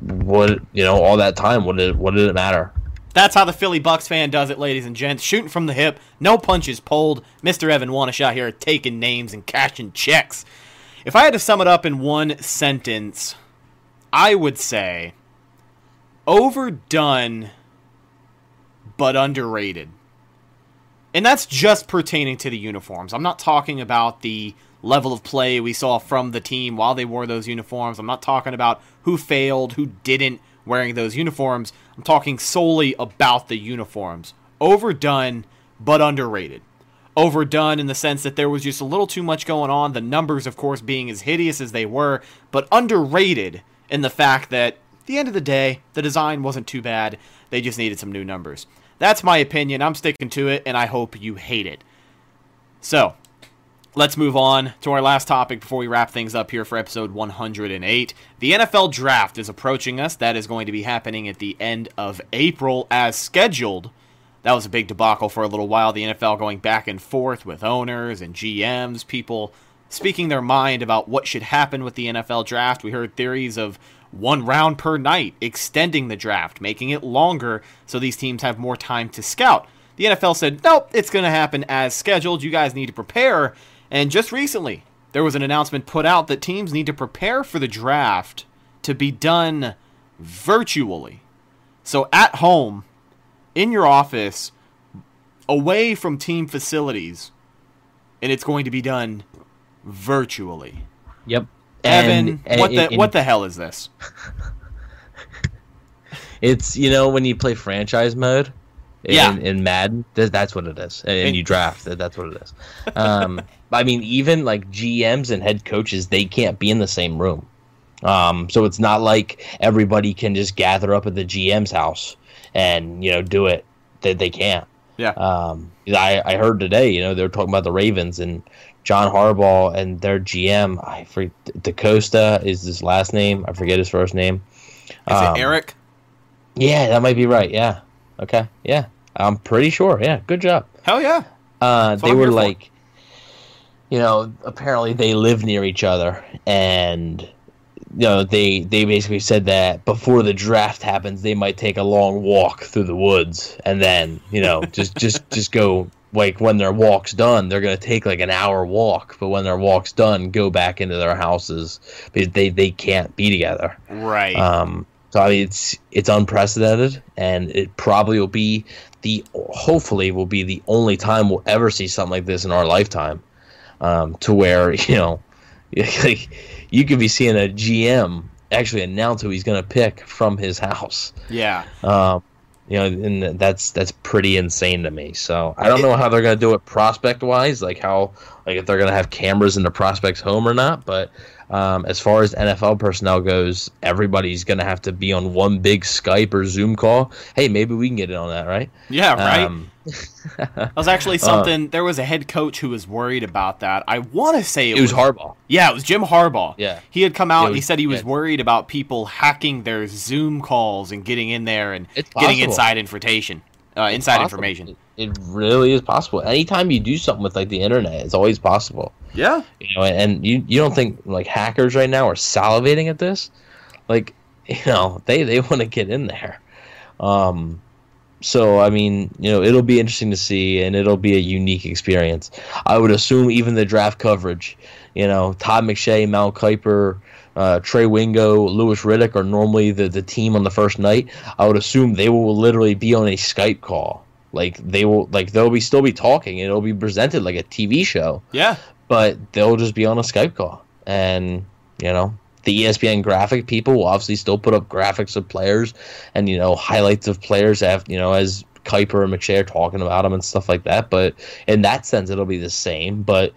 what you know, all that time, what did what did it matter? That's how the Philly Bucks fan does it, ladies and gents. Shooting from the hip, no punches pulled. Mr. Evan Wanashot here taking names and cashing checks. If I had to sum it up in one sentence, I would say overdone but underrated. And that's just pertaining to the uniforms. I'm not talking about the level of play we saw from the team while they wore those uniforms. I'm not talking about who failed, who didn't wearing those uniforms. I'm talking solely about the uniforms. Overdone but underrated. Overdone in the sense that there was just a little too much going on, the numbers, of course, being as hideous as they were, but underrated in the fact that, at the end of the day, the design wasn't too bad. They just needed some new numbers. That's my opinion. I'm sticking to it, and I hope you hate it. So, Let's move on to our last topic before we wrap things up here for episode 108. The NFL draft is approaching us. That is going to be happening at the end of April as scheduled. That was a big debacle for a little while. The NFL going back and forth with owners and GMs, people speaking their mind about what should happen with the NFL draft. We heard theories of one round per night, extending the draft, making it longer so these teams have more time to scout. The NFL said, nope, it's going to happen as scheduled. You guys need to prepare. And just recently, there was an announcement put out that teams need to prepare for the draft to be done virtually. So at home, in your office, away from team facilities, and it's going to be done virtually. Yep. Evan, and, what the what the hell is this? it's you know when you play franchise mode in, yeah. in Madden, that's what it is, and, you draft. That's what it is. Um, I mean, even like GMs and head coaches, they can't be in the same room. Um, so it's not like everybody can just gather up at the GM's house and you know do it. That they, they can't. Yeah. Um, I I heard today, you know, they were talking about the Ravens and John Harbaugh and their GM. I forget DeCosta is his last name. I forget his first name. Is um, it Eric? Yeah, that might be right. Yeah. Okay. Yeah. I'm pretty sure. Yeah. Good job. Hell yeah. Uh, they were like, you know, apparently they live near each other, and you know they they basically said that before the draft happens, they might take a long walk through the woods, and then you know just just just go like when their walk's done, they're gonna take like an hour walk, but when their walk's done, go back into their houses because they they can't be together. Right. Um. So I mean, it's it's unprecedented, and it probably will be the hopefully will be the only time we'll ever see something like this in our lifetime. Um, to where you know, like you could be seeing a GM actually announce who he's going to pick from his house. Yeah. Um, you know, and that's that's pretty insane to me. So I don't know how they're going to do it prospect wise, like how like if they're going to have cameras in the prospect's home or not. But um, as far as NFL personnel goes, everybody's going to have to be on one big Skype or Zoom call. Hey, maybe we can get in on that, right? Yeah, right. Um, that was actually uh, something. Uh, there was a head coach who was worried about that. I want to say it, it was, was, Harbaugh. Yeah, it was Jim Harbaugh. Yeah, he had come out. Was, and he said he was yeah. worried about people hacking their Zoom calls and getting in there and getting inside information. Uh, inside information. It, it, really is possible. Anytime you do something with like the internet, it's always possible. Yeah. You know, and you you don't think like hackers right now are salivating at this? Like, you know, they they want to get in there. Um, so I mean, you know, it'll be interesting to see, and it'll be a unique experience. I would assume even the draft coverage, you know, Todd McShay, Mel Kiper, uh, Trey Wingo, Louis Riddick are normally the the team on the first night. I would assume they will literally be on a Skype call. Like they will, like they'll be still be talking. and It'll be presented like a TV show. Yeah, but they'll just be on a Skype call, and you know, the ESPN graphic people will obviously still put up graphics of players and you know highlights of players have you know as Kiper and McShay are talking about them and stuff like that. But in that sense, it'll be the same. But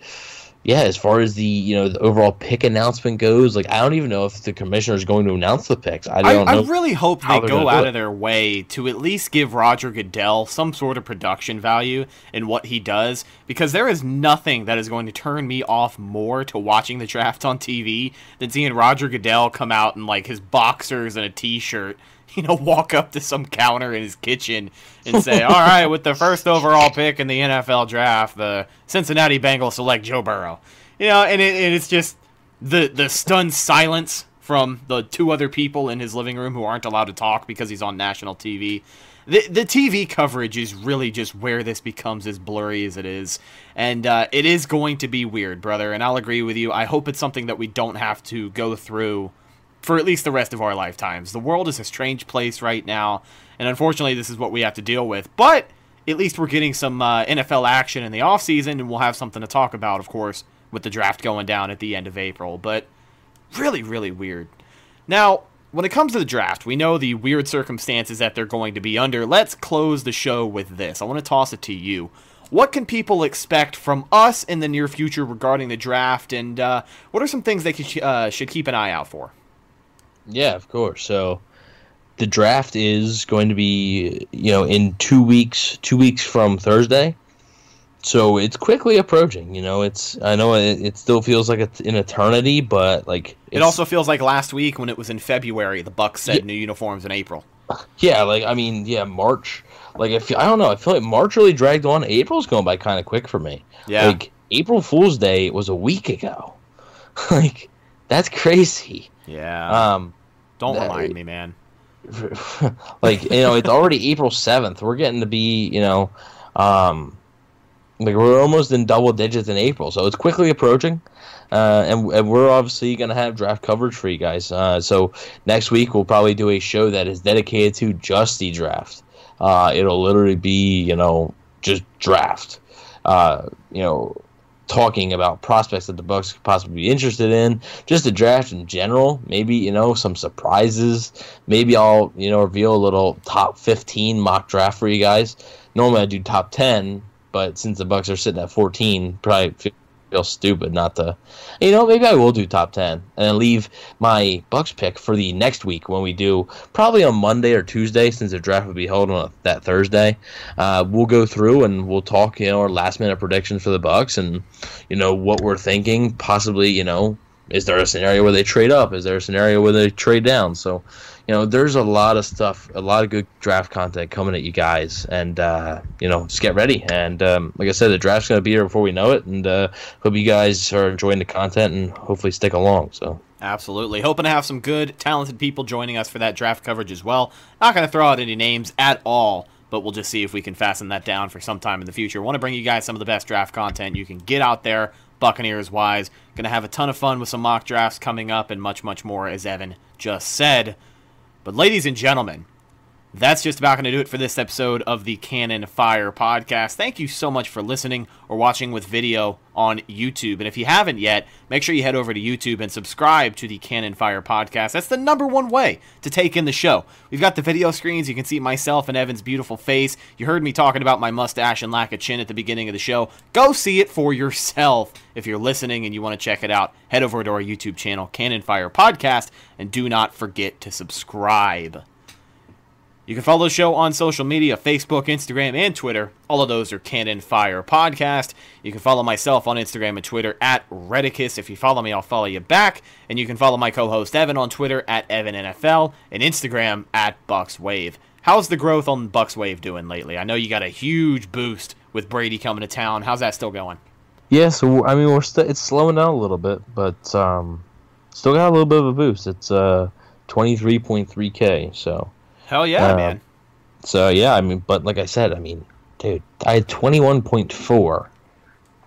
yeah, as far as the you know the overall pick announcement goes, like I don't even know if the commissioner is going to announce the picks. I don't I, know. I really hope they go out of their way to at least give Roger Goodell some sort of production value in what he does, because there is nothing that is going to turn me off more to watching the draft on TV than seeing Roger Goodell come out in like his boxers and a t-shirt you know, walk up to some counter in his kitchen and say, "All right, with the first overall pick in the NFL draft, the Cincinnati Bengals select Joe Burrow." You know, and, it, and it's just the the stunned silence from the two other people in his living room who aren't allowed to talk because he's on national TV. The, the TV coverage is really just where this becomes as blurry as it is. And uh, it is going to be weird, brother. And I'll agree with you. I hope it's something that we don't have to go through for at least the rest of our lifetimes. The world is a strange place right now, and unfortunately, this is what we have to deal with. But at least we're getting some uh, NFL action in the offseason, and we'll have something to talk about, of course, with the draft going down at the end of April. But really, really weird. Now, when it comes to the draft, we know the weird circumstances that they're going to be under. Let's close the show with this. I want to toss it to you. What can people expect from us in the near future regarding the draft, and uh, what are some things they uh, should keep an eye out for? Yeah, of course. So the draft is going to be, you know, in two weeks, two weeks from Thursday. so it's quickly approaching. You know, it's I know it, it still feels like it's an eternity, but like It also feels like last week when it was in February, the Bucks said Yeah. new uniforms in April. yeah, like I mean, yeah, March. Like I feel, I don't know. I feel like March really dragged on. April's going by kind of quick for me. Yeah. Like April Fool's Day was a week ago. like that's crazy. Yeah. Um, Don't that- remind me, man. like you know, it's already April seventh. We're getting to be you know, um, like we're almost in double digits in April, so it's quickly approaching. Uh, and, and we're obviously going to have draft coverage for you guys. Uh, so next week we'll probably do a show that is dedicated to just the draft. Uh, it'll literally be you know just draft. Uh, you know, talking about prospects that the Bucks could possibly be interested in, just the draft in general. Maybe you know some surprises. Maybe I'll you know reveal a little top fifteen mock draft for you guys. Normally I do top ten, but since the Bucks are sitting at fourteen, probably feel stupid not to. You know, maybe I will do top ten and leave my Bucks pick for the next week when we do probably on Monday or Tuesday since the draft will be held on that Thursday. Uh, we'll go through and we'll talk you know our last minute predictions for the Bucks and you know what we're thinking. Possibly you know is there a scenario where they trade up? Is there a scenario where they trade down? So, you know, there's a lot of stuff, a lot of good draft content coming at you guys, and uh, you know, just get ready. And um, like I said, the draft's gonna be here before we know it, and uh, hope you guys are enjoying the content and hopefully stick along. So. Absolutely. Hoping to have some good, talented people joining us for that draft coverage as well. Not going to throw out any names at all, but we'll just see if we can fasten that down for some time in the future. Want to bring you guys some of the best draft content you can get out there, Buccaneers wise. Going to have a ton of fun with some mock drafts coming up and much, much more, as Evan just said. But, ladies and gentlemen, that's just about going to do it for this episode of the Cannon Fire podcast. Thank you so much for listening or watching with video on YouTube. And if you haven't yet, make sure you head over to YouTube and subscribe to the Cannon Fire podcast. That's the number one way to take in the show. We've got the video screens. You can see myself and Evan's beautiful face. You heard me talking about my mustache and lack of chin at the beginning of the show. Go see it for yourself. If you're listening and you want to check it out, head over to our YouTube channel, Cannon Fire Podcast, and do not forget to subscribe. You can follow the show on social media Facebook, Instagram, and Twitter. All of those are Cannon Fire Podcast. You can follow myself on Instagram and Twitter at Redicus. If you follow me, I'll follow you back. And you can follow my co host Evan on Twitter at EvanNFL and Instagram at BucksWave. How's the growth on BucksWave doing lately? I know you got a huge boost with Brady coming to town. How's that still going? Yeah, so I mean, we're st- it's slowing down a little bit, but um, still got a little bit of a boost. It's uh, twenty three point three k. So Hell yeah, Uh, man. So yeah, I mean, but like I said, I mean, dude, I had twenty one point four,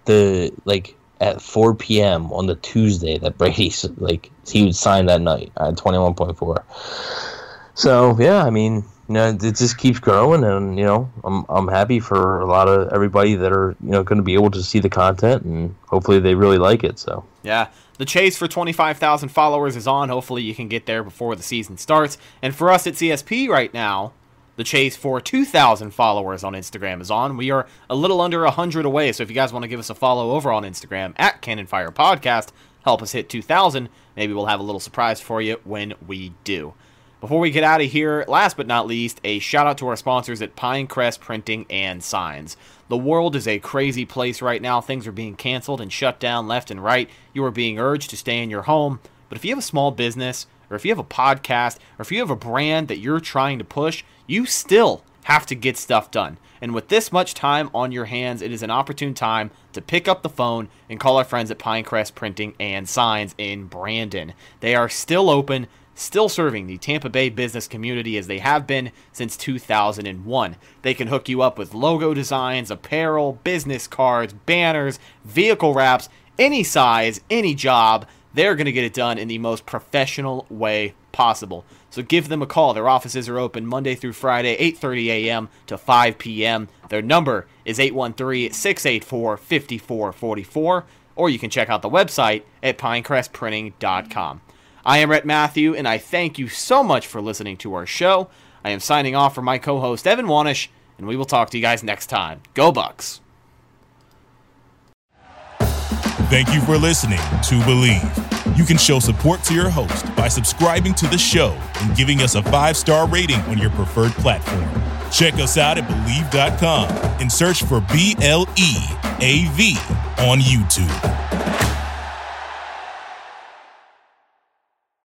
the like at four p.m. on the Tuesday that Brady like he would sign that night. I had twenty one point four. So yeah, I mean, you know, it just keeps growing, and you know, I'm I'm happy for a lot of everybody that are you know going to be able to see the content, and hopefully they really like it. So Yeah, the chase for 25,000 followers is on. Hopefully, you can get there before the season starts. And for us at CFP right now, the chase for 2,000 followers on Instagram is on. We are a little under 100 away. So if you guys want to give us a follow over on Instagram at Cannon Fire Podcast, help us hit 2,000. Maybe we'll have a little surprise for you when we do. Before we get out of here, last but not least, a shout out to our sponsors at Pinecrest Printing and Signs. The world is a crazy place right now. Things are being canceled and shut down left and right. You are being urged to stay in your home. But if you have a small business, or if you have a podcast, or if you have a brand that you're trying to push, you still have to get stuff done. And with this much time on your hands, it is an opportune time to pick up the phone and call our friends at Pinecrest Printing and Signs in Brandon. They are still open, still serving the Tampa Bay business community as they have been since 2001. They can hook you up with logo designs, apparel, business cards, banners, vehicle wraps, any size, any job. They're going to get it done in the most professional way possible. So give them a call. Their offices are open Monday through Friday, 8:30 a.m. to 5 p.m. Their number is 813-684-5444 or you can check out the website at pinecrestprinting.com. I am Rhett Matthew and I thank you so much for listening to our show. I am signing off for my co-host Evan Wanish and we will talk to you guys next time. Go Bucks. Thank you for listening to Bleav. You can show support to your host by subscribing to the show and giving us a five star rating on your preferred platform. Check us out at Bleav.com and search for B L E A V on YouTube.